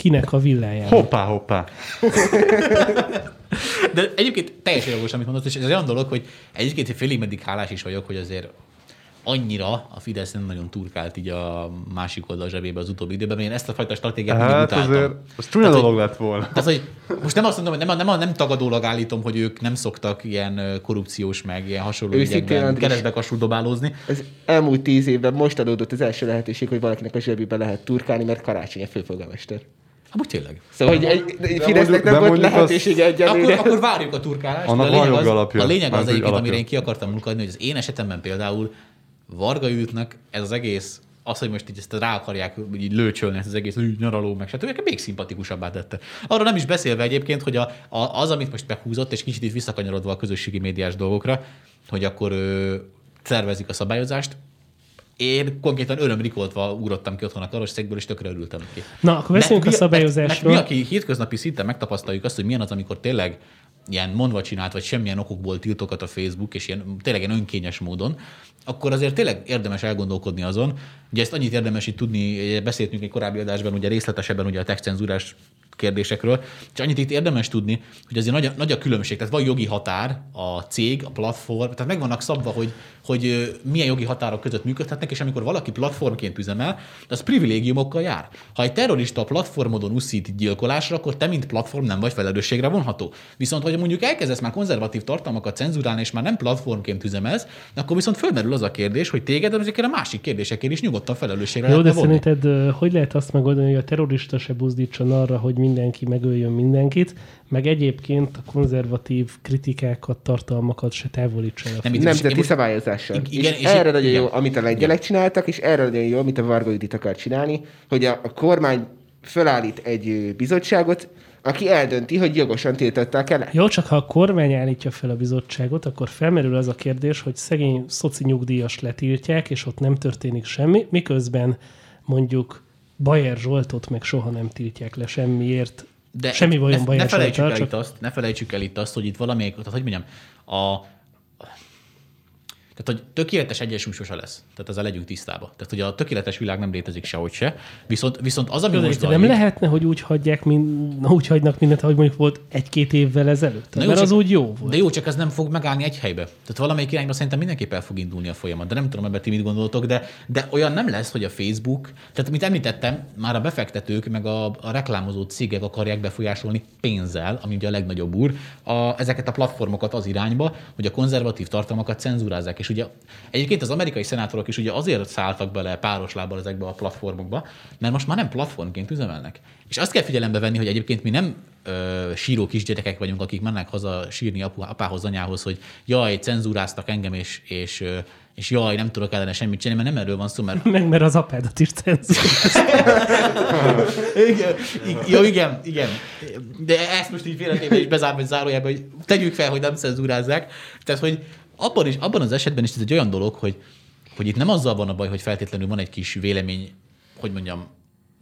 Kinek a villájában. Hoppá, hoppá. De egyébként teljesen jogos, amit mondott, és ez olyan dolog, hogy egyébként félig meddig hálás is vagyok, hogy azért annyira a Fidesz nem nagyon turkált így a másik oldal zsebébe az utóbbi időben, mert én ezt a fajta stratégiát mindig Hát utáltam. azért, az csúnya Tehát, dolog lett volna. Tehát, hogy most nem azt mondom, hogy nem, nem, nem tagadólag állítom, hogy ők nem szoktak ilyen korrupciós, meg ilyen hasonló ügyekben keresztbe kasul dobálózni. Az elmúlt tíz évben most adódott az első lehetőség, hogy valakinek a zsebébe lehet turkálni, mert karácsony a főpolgármester. Amúgy tényleg. Szóval, hogy egy, egy de Fidesznek nem volt lehetősége Akkor, egyelőre. akkor várjuk a turkálást. Annak a lényeg az, jogalapja. a lényeg az hogy egyébként, amire alapja. én ki akartam munkadni, hogy az én esetemben például Varga Ültnek ez az egész, az, hogy most így ezt rá akarják így lőcsölni ezt az egész úgy nyaraló, meg stb. még szimpatikusabbá tette. Arról nem is beszélve egyébként, hogy a, a, az, amit most meghúzott, és kicsit itt visszakanyarodva a közösségi médiás dolgokra, hogy akkor ö, szervezik a szabályozást, én konkrétan örömrikoltva ugrottam ki otthon a karosszékből, és tökre örültem neki. Na, akkor beszéljünk Mert a mi- mert- szabályozásról. Mert mi, aki hétköznapi szinten megtapasztaljuk azt, hogy milyen az, amikor tényleg ilyen mondva csinált, vagy semmilyen okokból tiltokat a Facebook, és ilyen, tényleg ilyen önkényes módon, akkor azért tényleg érdemes elgondolkodni azon. Ugye ezt annyit érdemes itt tudni, beszéltünk egy korábbi adásban, ugye részletesebben ugye a textcenzúrás kérdésekről, és annyit itt érdemes tudni, hogy azért nagy a, nagy a különbség. Tehát van jogi határ, a cég, a platform, tehát meg vannak szabva, hogy, hogy milyen jogi határok között működhetnek, és amikor valaki platformként üzemel, az privilégiumokkal jár. Ha egy terrorista a platformodon uszít gyilkolásra, akkor te, mint platform nem vagy felelősségre vonható. Viszont, hogy mondjuk elkezdesz már konzervatív tartalmakat cenzurálni, és már nem platformként üzemelsz, akkor viszont fölmerül az a kérdés, hogy téged ezekért a másik kérdésekért is nyugodtan felelősségre Jó, de szerinted hogy lehet azt megoldani, hogy a terrorista se buzdítson arra, hogy mindenki megöljön mindenkit, meg egyébként a konzervatív kritikákat, tartalmakat se távolítsa el. Nem, Nemzeti most- szabályozással. Igen, Igen, és, és erre itt- nagyon igen. jó, amit a lengyelek csináltak, és erre nagyon jó, amit a Varga Judit akar csinálni, hogy a, a kormány fölállít egy bizottságot, aki eldönti, hogy jogosan tiltották el. Jó, csak ha a kormány állítja fel a bizottságot, akkor felmerül az a kérdés, hogy szegény szoci nyugdíjas letiltják, és ott nem történik semmi, miközben mondjuk Bajer Zsoltot meg soha nem tiltják le semmiért. De semmi ne, vajon ne Bajer felejtsük Zsolttal, el itt csak azt, ne felejtsük el itt azt, hogy itt valamelyik, tehát hogy mondjam, a, tehát, hogy tökéletes egyensúly sose lesz. Tehát ezzel legyünk tisztába. Tehát, hogy a tökéletes világ nem létezik sehogy se. Viszont, viszont az, ami Jó, most itt nem zajlik, lehetne, hogy úgy hagyják, mind, úgy hagynak mindent, ahogy mondjuk volt egy-két évvel ezelőtt. Na Mert jó, az csak- úgy jó volt. De jó, csak ez nem fog megállni egy helybe. Tehát valamelyik irányba szerintem mindenképp el fog indulni a folyamat. De nem tudom, ebben ti mit gondoltok, de, de olyan nem lesz, hogy a Facebook, tehát mint említettem, már a befektetők, meg a, a reklámozó cégek akarják befolyásolni pénzzel, ami ugye a legnagyobb úr, a, ezeket a platformokat az irányba, hogy a konzervatív tartalmakat cenzúrázzák. És ugye egyébként az amerikai szenátorok is ugye azért szálltak bele páros lábbal ezekbe a platformokba, mert most már nem platformként üzemelnek. És azt kell figyelembe venni, hogy egyébként mi nem ö, síró kisgyerekek vagyunk, akik mennek haza sírni apu, apához, anyához, hogy jaj, cenzúráztak engem, és, és, ö, és jaj, nem tudok ellene semmit csinálni, mert nem erről van szó, mert Meg mert az apádat is igen, igen, igen. De ezt most így félretéve is bezárva egy zárójelbe, hogy tegyük fel, hogy nem cenzúrázzák. Tehát, hogy abban, is, abban az esetben is ez egy olyan dolog, hogy, hogy itt nem azzal van a baj, hogy feltétlenül van egy kis vélemény, hogy mondjam,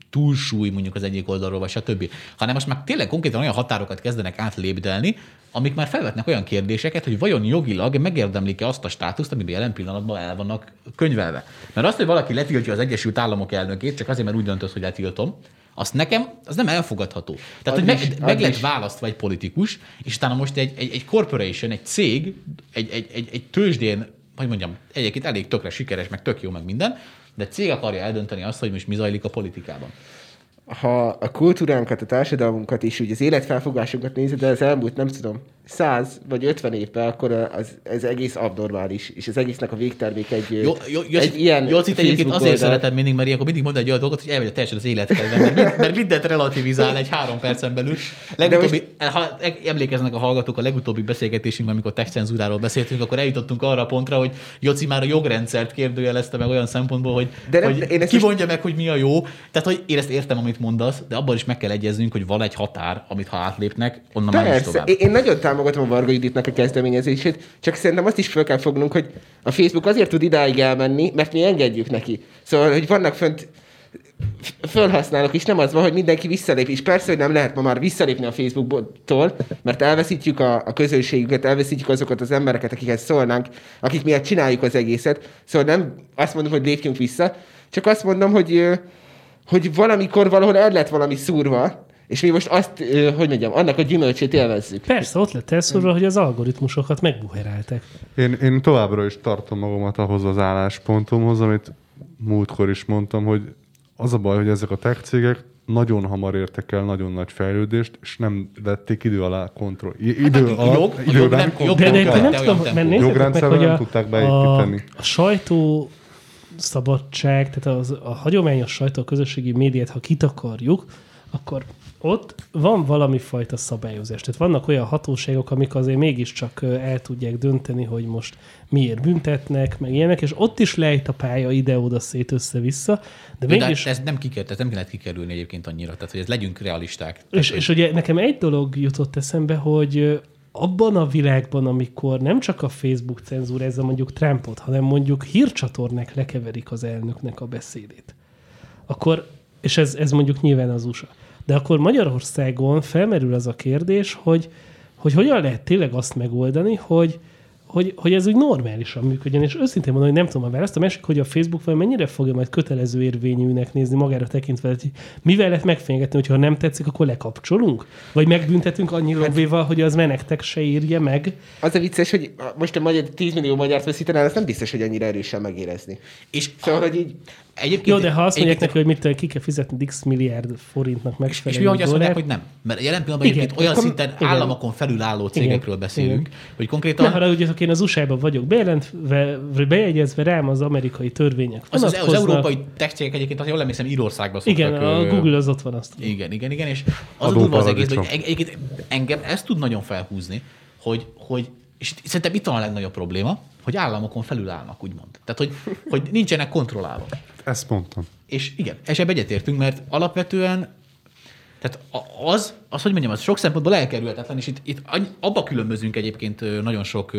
túlsúly mondjuk az egyik oldalról, vagy stb. Hanem most már tényleg konkrétan olyan határokat kezdenek átlépdelni, amik már felvetnek olyan kérdéseket, hogy vajon jogilag megérdemlik-e azt a státuszt, amiben jelen pillanatban el vannak könyvelve. Mert azt, hogy valaki letiltja az Egyesült Államok elnökét, csak azért, mert úgy döntött, hogy letiltom, azt nekem, az nem elfogadható. Tehát, hogy meg, meg lett választva egy politikus, és utána most egy, egy, egy corporation, egy cég, egy, egy, egy, egy tőzsdén, hogy mondjam, egyébként elég tökre sikeres, meg tök jó, meg minden, de cég akarja eldönteni azt, hogy most mi zajlik a politikában. ha a kultúránkat, a társadalmunkat és úgy az életfelfogásunkat nézed, de az elmúlt, nem tudom, 100 vagy 50 évben, akkor az, ez egész abnormális, és az egésznek a végtermék egy, Jó, jó, jó, egy ilyen jó, itt egyébként azért oldal. szeretem mindig, mert ilyenkor mindig mond egy olyan dolgot, hogy elmegy a teljesen az életkedben, mert, mind- mert mindent relativizál egy három percen belül. Legutóbbi, ha emlékeznek a hallgatók a legutóbbi beszélgetésünkben, amikor textcenzúráról beszéltünk, akkor eljutottunk arra a pontra, hogy Joci már a jogrendszert kérdőjelezte meg olyan szempontból, hogy, De nem- hogy én ki most- mondja meg, hogy mi a jó. Tehát, hogy én ezt értem, amit mondasz, de abban is meg kell egyeznünk, hogy van egy határ, amit ha átlépnek, onnan már is Persze, tovább. én, én nagyon támogatom a Varga Juditnak a kezdeményezését, csak szerintem azt is fel kell fognunk, hogy a Facebook azért tud idáig elmenni, mert mi engedjük neki. Szóval, hogy vannak fönt f- felhasználók is, nem az van, hogy mindenki visszalép, és persze, hogy nem lehet ma már visszalépni a Facebooktól, mert elveszítjük a, a közönségüket, elveszítjük azokat az embereket, akikhez szólnánk, akik miatt csináljuk az egészet. Szóval nem azt mondom, hogy lépjünk vissza, csak azt mondom, hogy, hogy valamikor valahol el lett valami szúrva, És mi most azt, hogy mondjam, annak a gyümölcsét élvezzük. Persze, ott lett elszórva, hogy az algoritmusokat megbuherálták. Én, én továbbra is tartom magamat ahhoz az álláspontomhoz, amit múltkor is mondtam, hogy az a baj, hogy ezek a tech cégek nagyon hamar értek el nagyon nagy fejlődést, és nem vették idő alá kontroll. I- idő Hát a alatt, jog- a időben jog nem- jog De, de nem nem tudom, mert nézzük meg, hogy nem a, tudták a, beépíteni. a sajtó szabadság, tehát az, a hagyományos sajtó, a közösségi médiát, ha kitakarjuk, akkor ott van valami fajta szabályozás. Tehát vannak olyan hatóságok, amik azért mégiscsak el tudják dönteni, hogy most miért büntetnek, meg ilyenek, és ott is lejt a pálya ide-oda szét össze-vissza, de De mégis... ez nem, kiker, ez nem lehet kikerülni egyébként annyira, tehát hogy ez legyünk realisták. És, és ugye nekem egy dolog jutott eszembe, hogy abban a világban, amikor nem csak a Facebook cenzúrázza mondjuk Trumpot, hanem mondjuk hírcsatornák lekeverik az elnöknek a beszédét, akkor, és ez, ez mondjuk nyilván az USA, de akkor Magyarországon felmerül az a kérdés, hogy, hogy hogyan lehet tényleg azt megoldani, hogy, hogy, hogy ez úgy normálisan működjön, és őszintén mondom, hogy nem tudom a választ. A másik, hogy a Facebook vagy mennyire fogja majd kötelező érvényűnek nézni magára tekintve, hogy mivel lehet megfenyegetni, hogyha nem tetszik, akkor lekapcsolunk? Vagy megbüntetünk annyi Hát- lobvéval, hogy az menektek se írja meg? Az a vicces, hogy a- most a magyar 10 millió magyart veszítenál, ezt nem biztos, hogy annyira erősen megérezni. És Szóval, hogy így egyébként, Jó, de ha azt mondják egyébként- neki, hogy mit ki kell fizetni x milliárd forintnak És, és megfelelő mi, hogy azt mondják, hogy nem? Mert jelen pillanatban Igen, egyébként olyan akkor- szinten igen. államokon felül álló cégekről Igen, beszélünk, igen. hogy Ne konkrétan haragudjatok, én az USA-ban vagyok bejelentve, vagy bejegyezve rám az amerikai törvények. az, az, az európai tech cégek egyébként, ha jól emlékszem, Írországban szoktak. Igen, a Google az ott van azt. Igen, igen, igen, és az a durva az egész, hogy engem ezt tud nagyon felhúzni, hogy, hogy és szerintem itt van a legnagyobb probléma, hogy államokon felül állnak, úgymond. Tehát, hogy, hogy nincsenek kontrollálva. Ezt mondtam. És igen, és ebbe egyetértünk, mert alapvetően tehát az, az, hogy mondjam, az sok szempontból elkerülhetetlen, és itt, itt abba különbözünk egyébként nagyon sok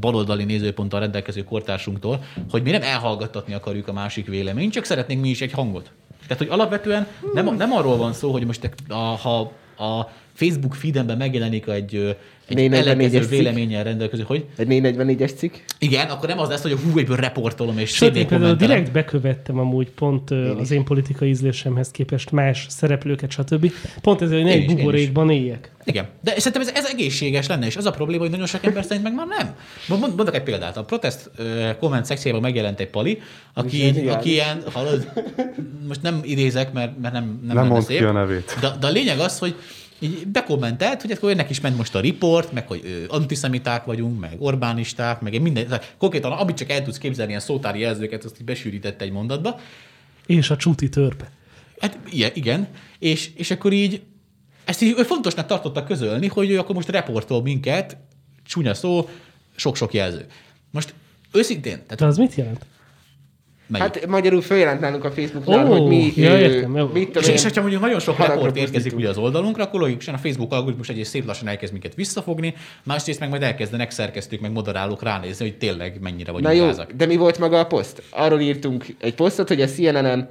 baloldali nézőponttal rendelkező kortársunktól, hogy mi nem elhallgattatni akarjuk a másik véleményt, csak szeretnénk mi is egy hangot. Tehát, hogy alapvetően nem, nem arról van szó, hogy most a, ha a Facebook feedemben megjelenik egy, egy 444-es ellenkező véleménnyel rendelkező, hogy egy 444-es cikk. igen, akkor nem az lesz, hogy a hú, egyből reportolom és Sőt, én például direkt bekövettem amúgy pont ö, az én politikai ízlésemhez képest más szereplőket, stb. Pont ezért, hogy ne Én egy is, én is. buborékban éljek. Igen, de szerintem ez, ez egészséges lenne, és az a probléma, hogy nagyon sok ember szerint meg már nem. Mond- Mondok egy példát. A protest komment szekcióban megjelent egy pali, aki, így, aki ilyen, hallod, most nem idézek, mert, mert nem, nem, Nem szép. ki a nevét. De, de a lényeg az, hogy így bekommentelt, hogy akkor ennek is ment most a riport, meg hogy ö, antiszemiták vagyunk, meg Orbánisták, meg minden, tehát konkrétan amit csak el tudsz képzelni, ilyen szótári jelzőket, azt így besűrítette egy mondatba. És a csuti törpe. Hát igen, igen. És, és akkor így ezt így ő fontosnak tartotta közölni, hogy ő akkor most reportol minket, csúnya szó, sok-sok jelző. Most őszintén, De tehát az mit jelent? Melyik? Hát magyarul följelent nálunk a Facebooknál, Ó, hogy mi, ja, értem, jó. mit tudom és, én, és ha mondjuk nagyon sok report érkezik ugye az oldalunkra, akkor logikusan a Facebook algoritmus egyrészt szép lassan elkezd minket visszafogni, másrészt meg majd elkezdenek szerkesztők, meg moderálók ránézni, hogy tényleg mennyire Na vagyunk jó, gázak. de mi volt maga a poszt? Arról írtunk egy posztot, hogy a CNN-en,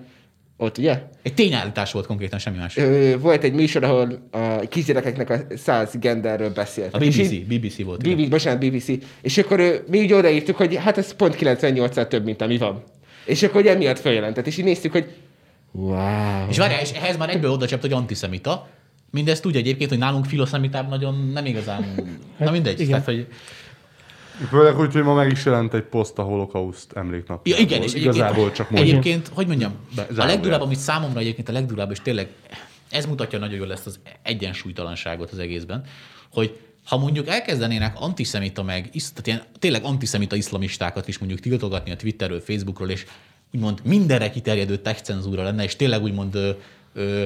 ott ugye, Egy tényállítás volt konkrétan, semmi más. ö, volt egy műsor, ahol a kisgyerekeknek a száz genderről beszélt. A BBC, BBC volt. BBC, bocsánat, BBC. És akkor mi úgy odaírtuk, hogy hát ez pont 98-szor több, mint ami van. És akkor ugye emiatt följelentett. És így néztük, hogy wow. És várjál, és ehhez már egyből oda csapta, hogy antiszemita. Mindezt tudja egyébként, hogy nálunk filoszemitább nagyon nem igazán... Na mindegy. igen. Tehát, hogy Főleg úgy, hogy ma meg is jelent egy poszt a holokauszt emléknap. Ja, igen, és igazából csak mondja. Egyébként, hogy mondjam, Be- a legdurább, amit számomra egyébként a legdurább, és tényleg ez mutatja nagyon jól ezt az egyensúlytalanságot az egészben, hogy ha mondjuk elkezdenének antiszemita meg, tehát ilyen, tényleg antiszemita iszlamistákat is mondjuk tiltogatni a Twitterről, Facebookról, és úgymond mindenre kiterjedő tech cenzúra lenne, és tényleg úgymond ö, ö,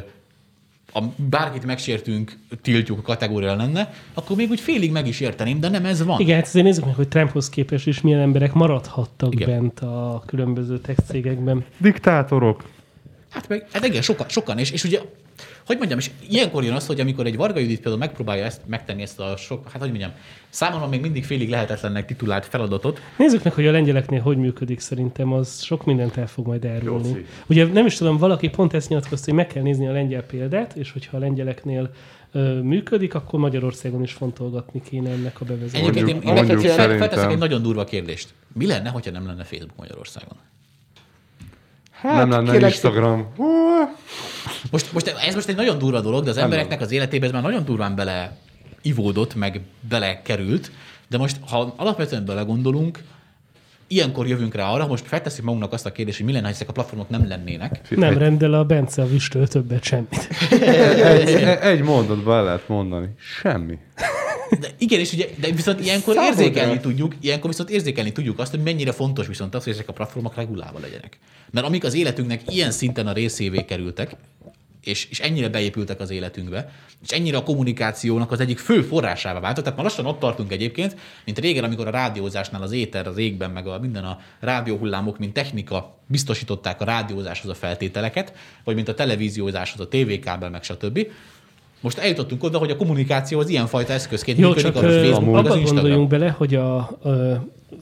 a bárkit megsértünk, tiltjuk a kategória lenne, akkor még úgy félig meg is érteném, de nem ez van. Igen, hát azért nézzük meg, hogy Trumphoz képest is milyen emberek maradhattak. Igen. bent a különböző tech cégekben. Diktátorok. Hát meg, hát igen, sokan, sokan, és, és ugye, hogy mondjam, és ilyenkor jön az, hogy amikor egy Varga Judit például megpróbálja ezt megtenni, ezt a sok, hát hogy mondjam, számomra még mindig félig lehetetlennek titulált feladatot, Nézzük meg, hogy a lengyeleknél hogy működik szerintem, az sok mindent el fog majd. Jóci. Ugye nem is tudom, valaki pont ezt nyilatkozta, hogy meg kell nézni a lengyel példát, és hogyha a lengyeleknél működik, akkor Magyarországon is fontolgatni kéne ennek a bevezetését. Egyébként én, én mondjuk fel- szerintem. felteszek egy nagyon durva kérdést. Mi lenne, hogyha nem lenne Facebook Magyarországon? Hát, nem lenne kérlek Instagram. Hú, Most, most ez most egy nagyon durva dolog, de az embereknek az életében ez már nagyon durván bele ivódott, meg belekerült, de most, ha alapvetően belegondolunk, ilyenkor jövünk rá arra, most feltesszük magunknak azt a kérdést, hogy mi lenne, ha ezek a platformok nem lennének. Nem rendel a Bence a Vistől többet semmit. Egy, egy mondatban el lehet mondani. Semmi. De igen, és ugye, de viszont ilyenkor Számodra. érzékelni tudjuk, ilyenkor viszont érzékelni tudjuk azt, hogy mennyire fontos viszont az, hogy ezek a platformok regulálva legyenek. Mert amik az életünknek ilyen szinten a részévé kerültek, és, és ennyire beépültek az életünkbe, és ennyire a kommunikációnak az egyik fő forrásává váltak. Tehát már lassan ott tartunk egyébként, mint régen, amikor a rádiózásnál az éter, az égben, meg a, minden a rádióhullámok, mint technika biztosították a rádiózáshoz a feltételeket, vagy mint a televíziózáshoz a tévékábel, meg stb. Most eljutottunk oda, hogy a kommunikáció az ilyenfajta eszközként Jó, működik csak a Facebook, meg az Instagram. gondoljunk bele, hogy a, ö,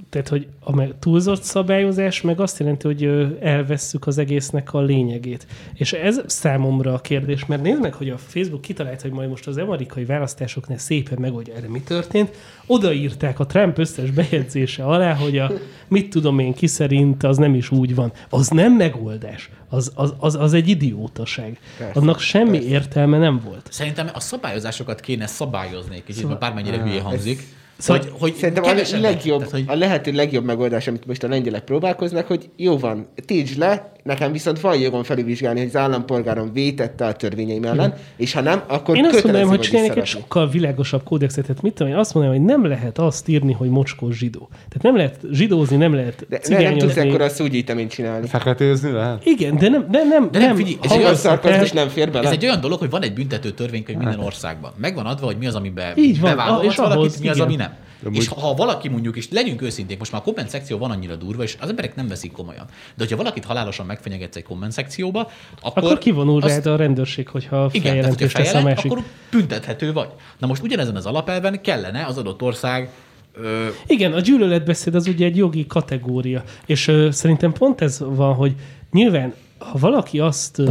tehát, hogy a túlzott szabályozás meg azt jelenti, hogy elvesszük az egésznek a lényegét. És ez számomra a kérdés, mert nézd meg, hogy a Facebook kitalált, hogy majd most az amerikai választásoknál szépen megoldja erre mi történt. Odaírták a Trump összes bejegyzése alá, hogy a mit tudom én ki szerint az nem is úgy van. Az nem megoldás. Az, az, az, az egy idiótaság. Persze, Annak semmi értelme nem volt. Szerintem a szabályozásokat kéne szabályozni kicsit, szóval, bármennyire hülye hangzik. Szóval- hogy, hogy Szerintem a legjobb, Tehát, hogy a lehető legjobb megoldás, amit most a lengyelek próbálkoznak, hogy jó van, tiltsd le, nekem viszont van jogom felülvizsgálni, hogy az állampolgárom vétette a törvényeim ellen, és ha nem, akkor Én azt mondanám, hogy csinálják egy sokkal világosabb kódexet. Tehát mit tudom én, azt mondanám, hogy nem lehet azt írni, hogy mocskos zsidó. Tehát nem lehet zsidózni, nem lehet De ne, nem tudsz cigányozni. ekkora szúgyíteményt csinálni. Feketézni lehet? Igen, de nem, de nem, De nem, figyelj, ez egy Ha olyan nem fér bele. Ez egy olyan dolog, hogy van egy büntető törvénykönyv minden országban. Megvan adva, hogy mi az, amiben Így van, bevállalhatsz és ahhoz, valakit, mi az, ami nem. De és úgy- ha valaki mondjuk, és legyünk őszinték, most már a komment szekció van annyira durva, és az emberek nem veszik komolyan. De hogyha valakit halálosan megfenyegetsz egy komment szekcióba, akkor, Akkor kivonul azt- rád a rendőrség, hogyha Igen, tehát hogyha feljelentést tesz a másik. akkor büntethető vagy. Na most ugyanezen az alapelven kellene az adott ország ö, Igen, a gyűlöletbeszéd az ugye egy jogi kategória, és ö, szerintem pont ez van, hogy nyilván ha valaki azt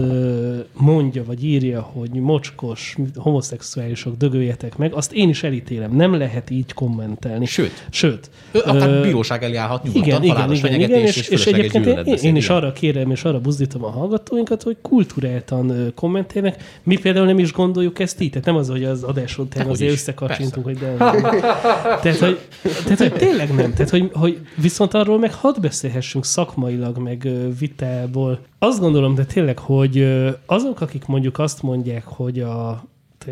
mondja, vagy írja, hogy mocskos, homoszexuálisok, dögöljetek meg, azt én is elítélem. Nem lehet így kommentelni. Sőt. Sőt. Akár ö, bíróság elé állhat nyugodtan, igen, igen, igen, igen, és, és fölösleges egyébként én, én is arra kérem, és arra buzdítom a hallgatóinkat, hogy kultúráltan ö, kommentélnek. Mi például nem is gondoljuk ezt így, tehát nem az, hogy az adás után azért összekacsintunk, hogy de... tehát, hogy, tehát, hogy tényleg nem. Tehát, hogy, hogy viszont arról meg hadd beszélhessünk szakmailag, meg vitából. Azt gondolom, de tényleg, hogy azok, akik mondjuk azt mondják, hogy a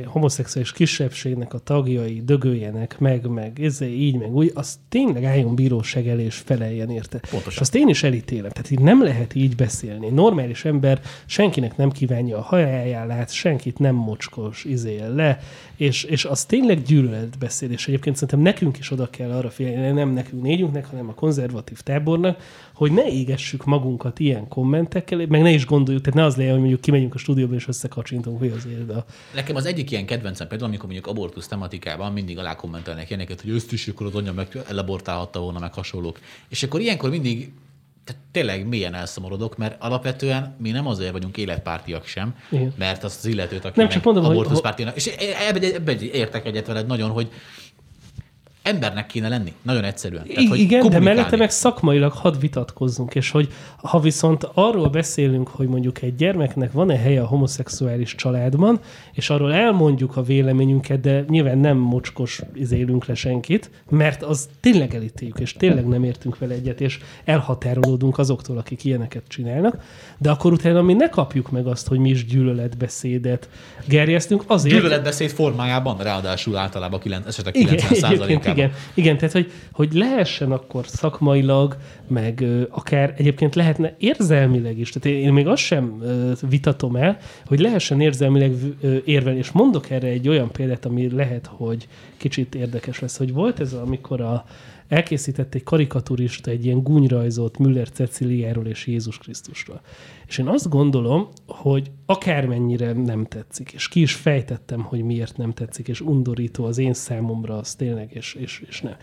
homoszexuális kisebbségnek a tagjai dögöljenek meg, meg ez, így, meg úgy, az tényleg álljon bíróság elé és feleljen érte. Pontosan. Azt én is elítélem. Tehát így nem lehet így beszélni. Normális ember senkinek nem kívánja a hajájálát, senkit nem mocskos izél le, és, és az tényleg gyűlöletbeszéd. És egyébként szerintem nekünk is oda kell arra figyelni, nem nekünk négyünknek, hanem a konzervatív tábornak, hogy ne égessük magunkat ilyen kommentekkel, meg ne is gondoljuk, tehát ne az legyen, hogy mondjuk kimegyünk a stúdióba és összekacsintunk, hogy azért a Nekem az egyik ilyen kedvencem például, amikor mondjuk abortusz tematikában mindig alá kommentelnek ilyeneket, hogy ezt is akkor az anya meg elabortálhatta volna, meg hasonlók. És akkor ilyenkor mindig tehát tényleg mélyen elszomorodok, mert alapvetően mi nem azért vagyunk életpártiak sem, Igen. mert azt az illetőt, aki Nem, csak mondom, hogy- abortuszpártinak. És ebben ebbe értek egyet veled nagyon, hogy embernek kéne lenni. Nagyon egyszerűen. Tehát, hogy Igen, de mellette meg szakmailag hadd vitatkozzunk, és hogy ha viszont arról beszélünk, hogy mondjuk egy gyermeknek van-e helye a homoszexuális családban, és arról elmondjuk a véleményünket, de nyilván nem mocskos izélünk le senkit, mert az tényleg elítéljük, és tényleg nem értünk vele egyet, és elhatárolódunk azoktól, akik ilyeneket csinálnak, de akkor utána mi ne kapjuk meg azt, hogy mi is gyűlöletbeszédet gerjesztünk, azért, Gyűlöletbeszéd formájában, ráadásul általában 9, esetek igen, 90 egyébként ában igen, igen, tehát hogy, hogy lehessen akkor szakmailag, meg ö, akár egyébként lehetne érzelmileg is, tehát én, én még azt sem ö, vitatom el, hogy lehessen érzelmileg ö, érvelni, és mondok erre egy olyan példát, ami lehet, hogy kicsit érdekes lesz, hogy volt ez, amikor a, elkészített egy karikaturista egy ilyen gúnyrajzot Müller Ceciliáról és Jézus Krisztusról. És én azt gondolom, hogy akármennyire nem tetszik, és ki is fejtettem, hogy miért nem tetszik, és undorító az én számomra az tényleg, és, és, és nem.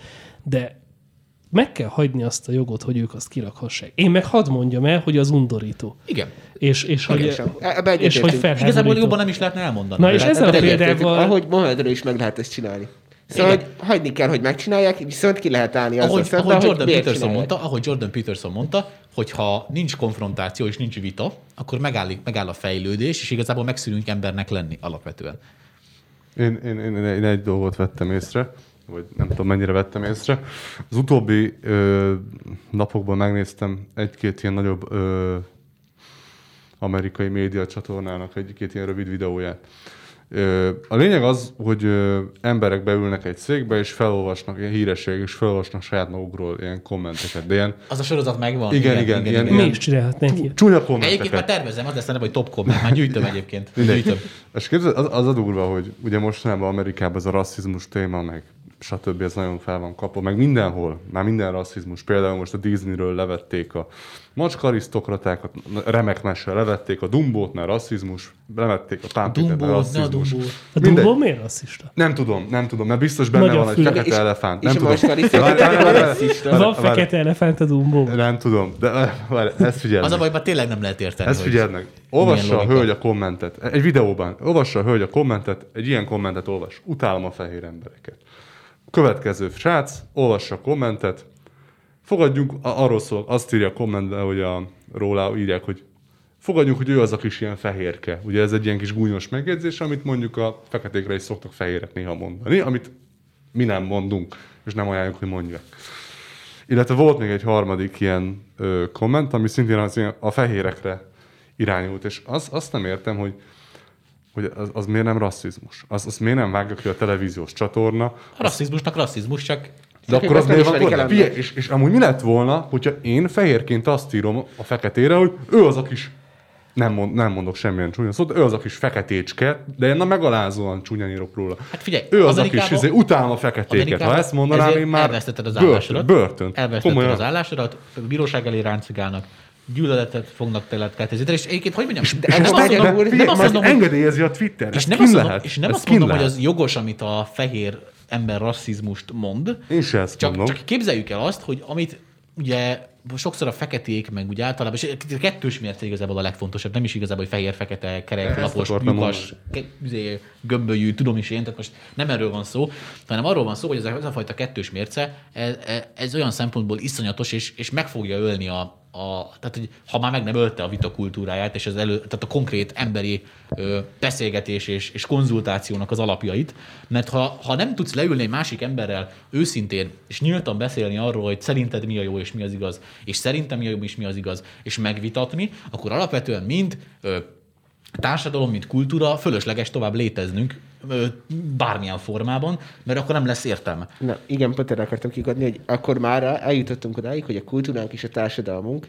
De meg kell hagyni azt a jogot, hogy ők azt kirakhassák. Én meg hadd mondjam el, hogy az undorító. Igen. És, és, hogy, Teljesen. Ebbe és hogy. Igazából jobban nem is lehetne elmondani. Na és ezzel a példával... Ahogy Mohamedről is meg lehet ezt csinálni. Szóval, Igen. hogy hagyni kell, hogy megcsinálják, viszont ki lehet állni ahogy, szemben, ahogy hogy Jordan Peterson csinálják. mondta, ahogy Jordan Peterson mondta, hogy ha nincs konfrontáció és nincs vita, akkor megáll, megáll a fejlődés, és igazából megszűnünk embernek lenni alapvetően. Én, én, én, én egy dolgot vettem észre, vagy nem tudom mennyire vettem észre. Az utóbbi ö, napokban megnéztem egy-két ilyen nagyobb ö, amerikai média csatornának egy-két ilyen rövid videóját. A lényeg az, hogy emberek beülnek egy székbe, és felolvasnak ilyen hírességek, és felolvasnak saját magukról ilyen kommenteket. De ilyen Az a sorozat megvan. Igen, igen, ilyen- Mi is csinálhatnánk ilyet. csúnya Egyébként már kommenteket. tervezem, az lesz a neve, hogy top comment. Már gyűjtöm egyébként. Gyűjtöm. És képzeld, az, az a durva, hogy ugye mostanában Amerikában ez a rasszizmus téma, meg stb. ez nagyon fel van kapva, meg mindenhol, már minden rasszizmus. Például most a Disneyről levették a macska arisztokratákat, remek mese, levették a Dumbót, mert rasszizmus, levették a Pámpitert, mert ne a rasszizmus. Dumbó. A Mindegy. Dumbo miért rasszista? Nem tudom, nem tudom, mert biztos benne Magyar van egy fekete És- elefánt. és Nem a tudom. Várj, Van fekete elefánt a dumbo Nem tudom, de ezt figyeld Az a baj, hogy tényleg nem lehet érteni. Ezt figyeld meg. Olvassa a hölgy a kommentet. Egy videóban. Olvassa a hölgy a kommentet, egy ilyen kommentet olvas. Utálom a fehér embereket. Következő srác, olvassa a kommentet. Fogadjunk, arról szól, azt írja a kommentben, hogy a, róla írják, hogy fogadjunk, hogy ő az a kis ilyen fehérke. Ugye ez egy ilyen kis gúnyos megjegyzés, amit mondjuk a feketékre is szoktak fehérek néha mondani, amit mi nem mondunk, és nem ajánljuk, hogy mondják. Illetve volt még egy harmadik ilyen ö, komment, ami szintén az, a fehérekre irányult, és az, azt nem értem, hogy, hogy az, az miért nem rasszizmus. Az, az miért nem vágja ki a televíziós csatorna, A rasszizmusnak rasszizmus, csak de akkor az miért van és, és amúgy mi lett volna, hogyha én fehérként azt írom a feketére, hogy ő az a kis nem, mond, nem mondok semmilyen csúnya szót, ő az a kis feketécske, de én nem megalázóan csúnyán írok róla. Hát figyelj, ő az a kis, izé, utálom a feketéket. Ha ezt mondanám, én már elvesztetted az állásodat. börtön. Elvesztetted Komolyan. az állásodat, bíróság elé ráncigálnak, gyűlöletet fognak tőled kelteni. És egyébként, hogy mondjam, és nem azt mondom, nem azt hogy engedélyezi a Twitter. és nem, azt mondom, lehet. és nem azt mondom, hogy lehet. az jogos, amit a fehér ember rasszizmust mond, Én se ezt csak, mondom. csak képzeljük el azt, hogy amit ugye sokszor a feketék, meg úgy általában, és a kettős mérce igazából a legfontosabb, nem is igazából, hogy fehér-fekete, kereklapos, akartam lyukas, ke- izé, gömbölyű, tudom is én, tehát most nem erről van szó, hanem arról van szó, hogy ez a, ez a fajta kettős mérce, ez, ez olyan szempontból iszonyatos, és, és meg fogja ölni a, a, tehát, hogy ha már meg nem ölte a vita kultúráját, és az elő, tehát a konkrét emberi ö, beszélgetés és, és konzultációnak az alapjait, mert ha, ha nem tudsz leülni egy másik emberrel őszintén, és nyíltan beszélni arról, hogy szerinted mi a jó és mi az igaz, és szerintem mi a jó és mi az igaz, és megvitatni, akkor alapvetően mind ö, társadalom, mint kultúra fölösleges tovább léteznünk bármilyen formában, mert akkor nem lesz értelme. Na, igen, pont erre akartam kigadni, hogy akkor már eljutottunk odáig, hogy a kultúránk és a társadalmunk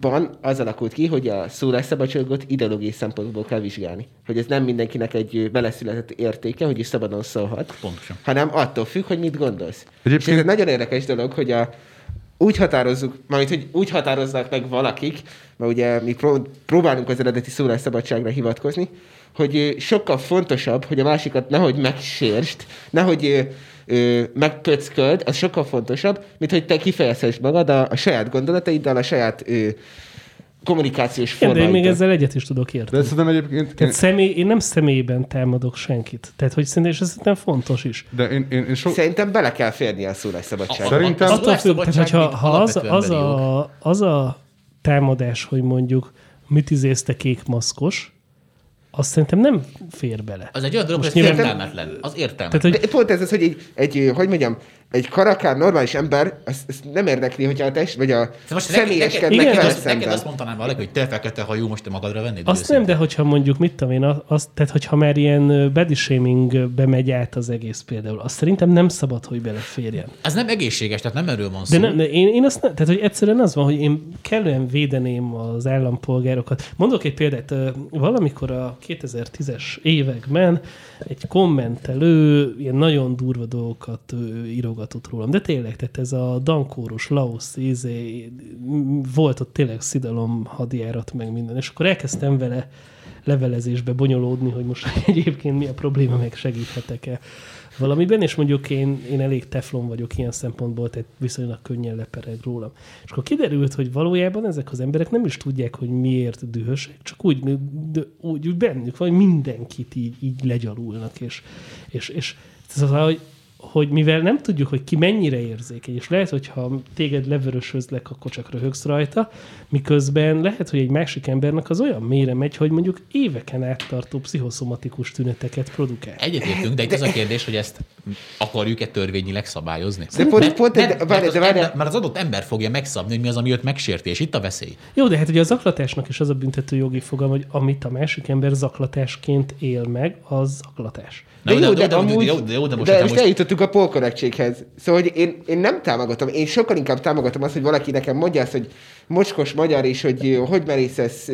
ban az alakult ki, hogy a szólásszabadságot ideológiai szempontból kell vizsgálni. Hogy ez nem mindenkinek egy beleszületett értéke, hogy is szabadon szólhat, Pontosan. hanem attól függ, hogy mit gondolsz. Egyébként- És ez egy nagyon érdekes dolog, hogy a, úgy határozzuk, majd hogy úgy határozzák meg valakik, mert ugye mi pró- próbálunk az eredeti szólásszabadságra hivatkozni, hogy sokkal fontosabb, hogy a másikat nehogy megsérst, nehogy megpöcköld, az sokkal fontosabb, mint hogy te kifejezhessd magad a, a saját gondolataiddal, a saját ö, kommunikációs Igen, de én még ezzel egyet is tudok érteni. De szerintem egyébként... Én, Tehát személy, én nem személyben támadok senkit. Tehát, hogy szerintem, és ez szerintem fontos is. de én, én, én sok... Szerintem bele kell férni a szólásszabadságba. Szerintem- a Attól függ, tehát, hogyha szólásszabadság, ha az, az, a, az a támadás, hogy mondjuk mit izézte kék maszkos, azt szerintem nem fér bele. Az egy olyan dolog, hogy értelmetlen. Az értelmetlen. Tehát, hogy De pont ez az, hogy egy, egy, hogy mondjam, egy karakár, normális ember, azt, azt nem érdekli, hogyha a test, vagy a Te most személyeskednek igen, neked, vele azt, neked azt mondanám valaki, hogy te fekete hajú, most te magadra vennéd Azt nem, de hogyha mondjuk, mit tudom én, azt, tehát hogyha már ilyen body shamingbe megy át az egész például, azt szerintem nem szabad, hogy beleférjen. Ez nem egészséges, tehát nem erről van szó. De, nem, de én, én azt nem, tehát hogy egyszerűen az van, hogy én kellően védeném az állampolgárokat. Mondok egy példát, valamikor a 2010-es években egy kommentelő ilyen nagyon durva dolgokat ö, írogatott rólam, de tényleg, tehát ez a dankóros, Laos, izé, volt ott tényleg szidalom hadjárat, meg minden, és akkor elkezdtem vele levelezésbe bonyolódni, hogy most egyébként mi a probléma, meg segíthetek-e valamiben, és mondjuk én, én elég teflon vagyok ilyen szempontból, tehát viszonylag könnyen lepereg rólam. És akkor kiderült, hogy valójában ezek az emberek nem is tudják, hogy miért dühösek, csak úgy, úgy bennük van, hogy mindenkit így, így legyalulnak, és, és, és ez az, hogy hogy mivel nem tudjuk, hogy ki mennyire érzékeny, és lehet, hogy ha téged levörösözlek, akkor csak röhögsz rajta, miközben lehet, hogy egy másik embernek az olyan mélyre megy, hogy mondjuk éveken át tartó pszichoszomatikus tüneteket produkál. Egyetértünk, de itt az a kérdés, hogy ezt akarjuk-e törvényileg szabályozni. De pont- mert, pont egy- mert, várj, mert, az de várj- ember, mert az adott ember fogja megszabni, hogy mi az, ami őt megsérti, és itt a veszély. Jó, de hát ugye a zaklatásnak is az a büntető jogi fogalma, hogy amit a másik ember zaklatásként él meg, az zaklatás. Na, de, de, de, de, jó, de, jó, de most, de hogyha most most eljutottunk a polkorrektséghez. Szóval, hogy én, én nem támogatom, én sokkal inkább támogatom azt, hogy valaki nekem mondja azt, hogy mocskos magyar, és hogy hogy merészesz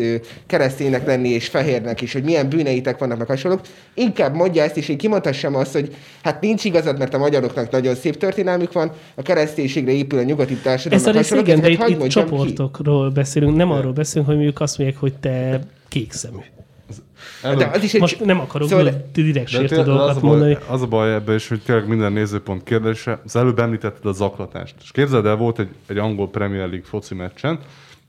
kereszténynek lenni, és fehérnek, és hogy milyen bűneitek vannak, meg hasonlók. Inkább mondja ezt, és én kimondhassam azt, hogy hát nincs igazad, mert a magyaroknak nagyon szép történelmük van, a kereszténységre épül a nyugati Ez társadalom. a rész igen, de itt, itt mondjam ki. csoportokról beszélünk, nem arról beszélünk, hogy mondjuk azt mondják, hogy te kékszemű. De az is egy, Most nem akarok Szóval- szóval, direkt De sértő az, dolgokat a baj, mondani. az a baj ebben is, hogy tényleg minden nézőpont kérdése. Az előbb említetted a zaklatást. És képzeld el, volt egy, egy angol Premier League foci meccsen,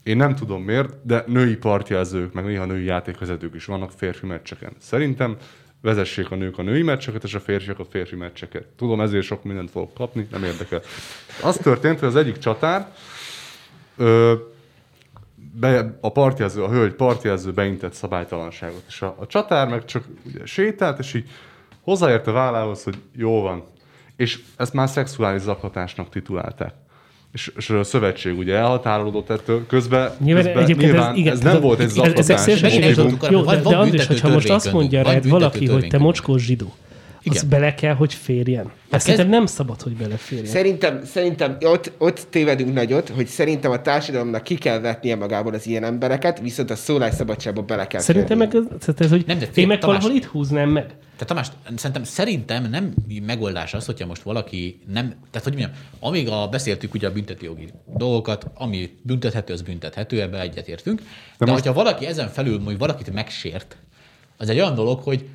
én nem tudom miért, de női partjelzők, meg néha női játékvezetők is vannak férfi meccseken. Szerintem vezessék a nők a női meccseket, és a férfiak a férfi meccseket. Tudom, ezért sok mindent fogok kapni, nem érdekel. Az történt, hogy az egyik csatár ö, be, a partjelző, a hölgy partjelző beintett szabálytalanságot. És a, a csatár meg csak ugye sétált, és így hozzáért a vállához, hogy jó van. És ezt már szexuális zaklatásnak titulálták. És, és a szövetség ugye elhatárolódott ettől, közben, Nyilván, közben egyébként nyilván ez, igen, ez nem ez, volt egy ez, zaklatás. ez, ez, Megint ez, egy ez, dolog, jó, van- de, van de Andris, büntető hogyha most azt törvénykönyvünk, mondja van rád büntető valaki, hogy te törvénykönyvünk. mocskos zsidó, az Igen. bele kell, hogy férjen. Azt ez- szerintem nem szabad, hogy beleférjen. Szerintem, szerintem ott, ott tévedünk nagyot, hogy szerintem a társadalomnak ki kell vetnie magából az ilyen embereket, viszont a szólásszabadságba bele kell Szerintem meg, ez, tehát ez, hogy Nem, de én figyelj, meg Tamás. valahol itt húznám meg. Tehát Tamás, szerintem, szerintem nem megoldás az, hogyha most valaki nem, tehát hogy mondjam, amíg a, beszéltük ugye a büntetőjogi dolgokat, ami büntethető, az büntethető, ebbe egyetértünk. De, de most- hogyha valaki ezen felül mondjuk valakit megsért, az egy olyan dolog, hogy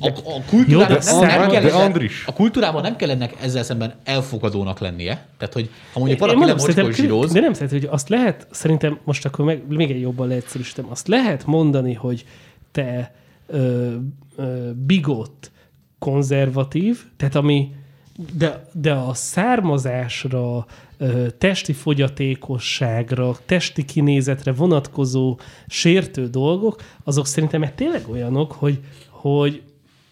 a, a kultúrában, Jó, nem, nem, szám- kell de ezzel- Andris. a kultúrában nem kell ennek ezzel szemben elfogadónak lennie. Tehát, hogy ha mondjuk valaki nem mocskos zsidóz, De nem szerintem, hogy azt lehet, szerintem most akkor meg, még egy jobban leegyszerűsítem, azt lehet mondani, hogy te ö, ö, bigott, konzervatív, tehát ami, de, de a származásra, testi fogyatékosságra, testi kinézetre vonatkozó sértő dolgok, azok szerintem meg tényleg olyanok, hogy, hogy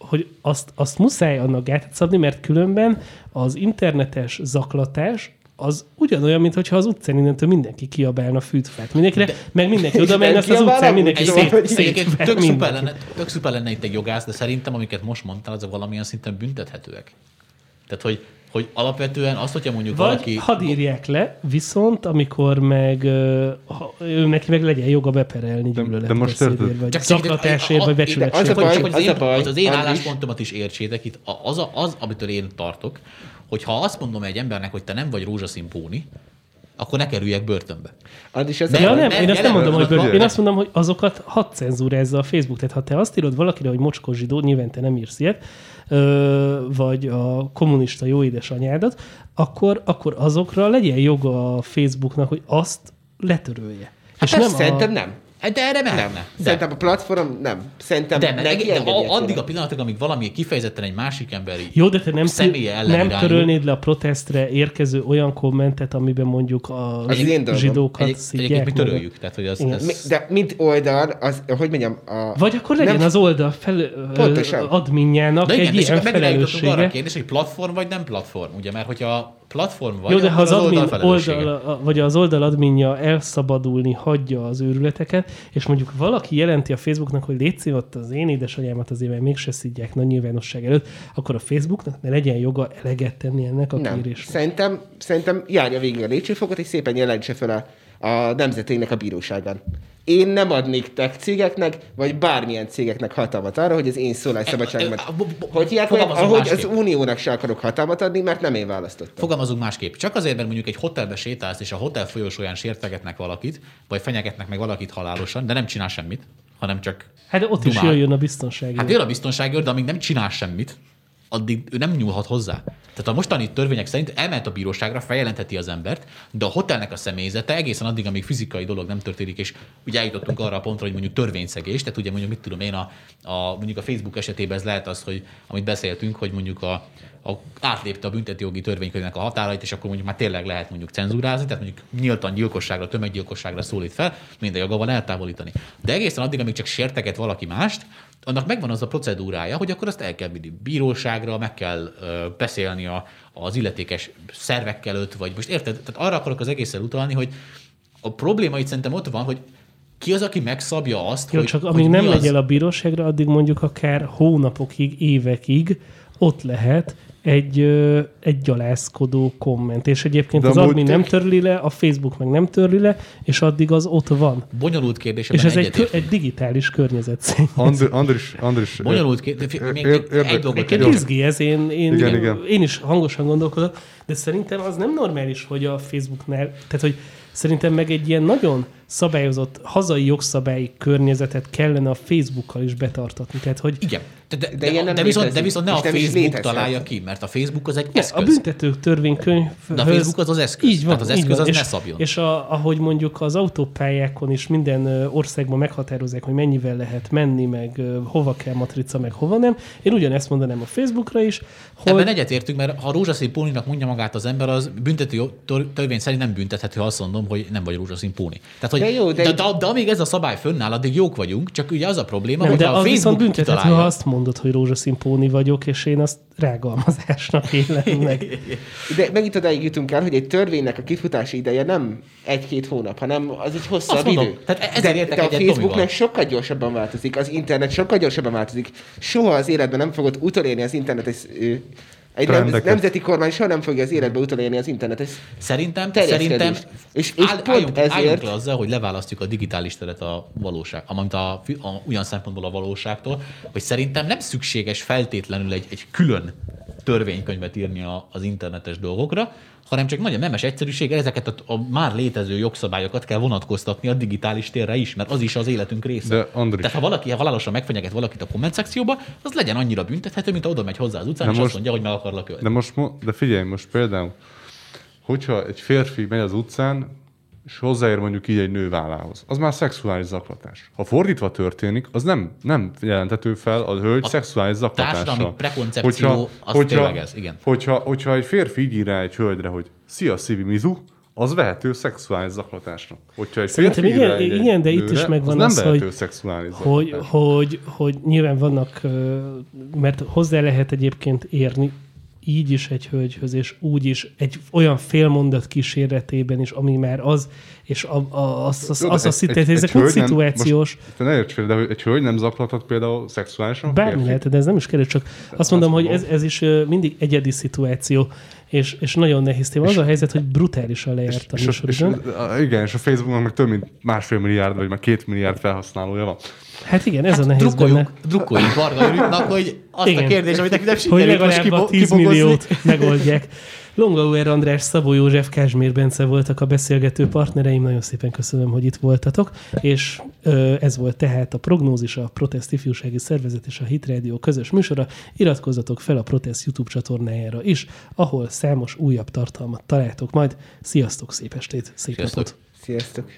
hogy azt, azt muszáj annak gátat szabni, mert különben az internetes zaklatás az ugyanolyan, mint hogyha az utcán innentől mindenki kiabálna fűtfát mindenkire, de, meg mindenki oda menne, azt az utcán mindenki szét, szét, tök szuper, lenne, tök szuper lenne itt egy jogász, de szerintem, amiket most mondtál, azok valamilyen szinten büntethetőek. Tehát, hogy, hogy alapvetően azt, hogyha mondjuk Vagy valaki... hadd írják le, viszont amikor meg ha, ő neki meg legyen joga beperelni gyűlölet de most érted? beszédért, vagy Csak zaklatásért, vagy becsületsért. az az, az én, az, az álláspontomat is értsétek itt. Az, a, az, amitől én tartok, hogy ha azt mondom egy embernek, hogy te nem vagy rózsaszín póni, akkor ne kerüljek börtönbe. Az is az Ja, nem, én azt nem mondom, hogy bőr, én azt mondom, hogy azokat hadd cenzúrázza a Facebook. Tehát ha te azt írod valakire, hogy mocskos zsidó, nyilván te nem írsz ilyet, ö, vagy a kommunista jó édesanyádat, akkor, akkor azokra legyen joga a Facebooknak, hogy azt letörölje. Hát És nem szerintem a... nem. De erre Nem. mehetne. De. Szerintem a platform nem. Szerintem De, neki de a- addig a pillanatig, amíg valami kifejezetten egy másik emberi Jó, de te nem, személye ellen nem irányul. törölnéd le a protestre érkező olyan kommentet, amiben mondjuk a Az dolgom. zsidókat Egy, egyébként mi töröljük. Tehát, hogy az, Igen. ez, De mint oldal, az, hogy mondjam, a... Vagy akkor legyen Nem- az oldal fel, Pontosan. adminjának de igen, egy ilyen eljutottunk arra felelőssége. kérdés, hogy platform vagy nem platform, ugye? Mert hogyha platform vagy, Jó, de ha akkor az, admin oldal oldal, vagy az oldal adminja elszabadulni hagyja az őrületeket, és mondjuk valaki jelenti a Facebooknak, hogy légy ott az én édesanyámat azért mert mégse szidják nagy nyilvánosság előtt, akkor a Facebooknak ne legyen joga eleget tenni ennek a kérésnek. Szerintem, szerintem járja végig a lépcsőfokot, és szépen jelentse fel a, a nemzetének a bíróságán. Én nem adnék tech cégeknek, vagy bármilyen cégeknek hatalmat arra, hogy az én szólásszabadságomat... E, e, Hogy fogalmazunk ahogy az másképp. uniónak se akarok hatalmat adni, mert nem én választottam. Fogalmazunk másképp. Csak azért, mert mondjuk egy hotelbe sétálsz, és a hotel folyosóján sértegetnek valakit, vagy fenyegetnek meg valakit halálosan, de nem csinál semmit, hanem csak Hát ott is dumál. jöjjön a biztonsági. Hát jön a biztonságőr, de amíg nem csinál semmit, addig ő nem nyúlhat hozzá. Tehát a mostani törvények szerint elment a bíróságra, feljelentheti az embert, de a hotelnek a személyzete egészen addig, amíg fizikai dolog nem történik, és ugye eljutottunk arra a pontra, hogy mondjuk törvényszegés, tehát ugye mondjuk mit tudom én, a, a, mondjuk a Facebook esetében ez lehet az, hogy amit beszéltünk, hogy mondjuk a, a, átlépte a büntetőjogi törvénykönyvnek a határait, és akkor mondjuk már tényleg lehet mondjuk cenzúrázni, tehát mondjuk nyíltan gyilkosságra, tömeggyilkosságra szólít fel, minden joga van eltávolítani. De egészen addig, amíg csak sérteget valaki mást, annak megvan az a procedúrája, hogy akkor azt el kell vinni bíróságra, meg kell ö, beszélni a, az illetékes szervekkel előtt, vagy most érted? Tehát arra akarok az egészen utalni, hogy a probléma itt szerintem ott van, hogy ki az, aki megszabja azt, Jó, hogy, csak amíg nem az... megy el a bíróságra, addig mondjuk akár hónapokig, évekig ott lehet egy, ö, egy gyalászkodó komment. És egyébként De az admin nem törli le, a Facebook meg nem törli le, és addig az ott van. Bonyolult kérdés, És ez egy, egy digitális környezet. Andr- Andris, Andris, Bonyolult kérdés. Egy dolgot Nekem Jó. kérdés. izgi ez, én, én, Igen, én, igen. én is hangosan gondolkodok, de szerintem az nem normális, hogy a Facebooknál, tehát hogy szerintem meg egy ilyen nagyon szabályozott hazai jogszabályi környezetet kellene a Facebookkal is betartatni. Tehát, hogy Igen. De, de, De ilyen nem de, viszont, de viszont ne a Facebook találja ki, mert a Facebook az egy Ne, eszköz. a büntető törvénykönyv. De a Facebook az az eszköz. Így van, Tehát az eszköz van. az és, ne szabjon. És a, ahogy mondjuk az autópályákon is minden országban meghatározzák, hogy mennyivel lehet menni, meg hova kell matrica, meg hova nem. Én ugyanezt mondanám a Facebookra is, hogy Ebben egyetértünk, mert ha rózsaszín póninak mondja magát az ember, az büntető törvény szerint nem büntethető, ha azt mondom, hogy nem vagy rózsaszín póni. Tehát, hogy De jó, de de, de, de, amíg ez a szabály fönnáll, addig jók vagyunk, csak ugye az a probléma, nem, hogy de ha a az viszont Facebook büntethető, kitalálja, ha azt mondod, hogy rózsaszín póni vagyok, és én azt rágalmazásnak élem meg. De megint odáig jutunk el, hogy egy törvénynek a kifutási ideje nem egy-két hónap, hanem az egy hosszabb Azt mondom, idő. tehát ezért de, de a Facebooknak sokkal gyorsabban változik, az internet sokkal gyorsabban változik. Soha az életben nem fogod utolérni az internetes... Egy nem, Trendeket. nemzeti kormány soha nem fogja az életbe utolérni az internetes Szerintem, szerintem És, és áll, pont álljunk, ezért... álljunk le azzal, hogy leválasztjuk a digitális teret a valóság, amint a, a, olyan szempontból a valóságtól, hogy szerintem nem szükséges feltétlenül egy, egy külön törvénykönyvet írni az internetes dolgokra, hanem csak nagyon nemes egyszerűséggel ezeket a, a már létező jogszabályokat kell vonatkoztatni a digitális térre is, mert az is az életünk része. De, Andris- Tehát ha valaki halálosan megfenyeget valakit a komment szekcióba, az legyen annyira büntethető, mint ha oda megy hozzá az utcán, De és most- azt mondja, hogy meg akarlak ölni. De most, mo- de figyelj, most például, hogyha egy férfi megy az utcán, és hozzáér mondjuk így egy nő vállához, az már szexuális zaklatás. Ha fordítva történik, az nem, nem jelentető fel a hölgy A szexuális zaklatással. társadalmi prekoncepció, az tényleg ez, igen. Hogyha, hogyha egy férfi így ír rá egy hölgyre, hogy szia, szívi mizu, az vehető szexuális zaklatásnak. Hogyha egy Szerintem igen- egy, igen, de egy itt is nőre, megvan az, az, nem vehető hogy- szexuális hogy, hogy, hogy nyilván vannak, mert hozzá lehet egyébként érni így is egy hölgyhöz, és úgy is egy olyan félmondat kíséretében is, ami már az, és a, a, az, az, de az a egy- egy- ezek úgy hölgy nem- szituációs, Most, te ne érts fél, de egy hölgy nem zaklathat például szexuálisan? bármi lehet, de ez nem is kérdés, csak azt mondom, hogy ez, ez is mindig egyedi szituáció, és, és nagyon nehéz téma. Az a helyzet, hogy brutálisan lejárt a És, és, és, igen, és a Facebooknak meg több mint másfél milliárd, vagy már két milliárd felhasználója van. Hát igen, ez a nehéz benne. Drukkoljunk, drukkoljunk Varga Ürütnek, hogy azt Igen. a kérdést, amit neki nem hogy sikerült most legalább a kibo- 10 kibogozni. milliót megoldják. Longauer András, Szabó József, Kázsmér Bence voltak a beszélgető partnereim. Nagyon szépen köszönöm, hogy itt voltatok. És ö, ez volt tehát a prognózis, a Protest Ifjúsági Szervezet és a Hit Radio közös műsora. Iratkozzatok fel a Protest YouTube csatornájára is, ahol számos újabb tartalmat találtok majd. Sziasztok, szép estét, szép Sziasztok. napot! Sziasztok!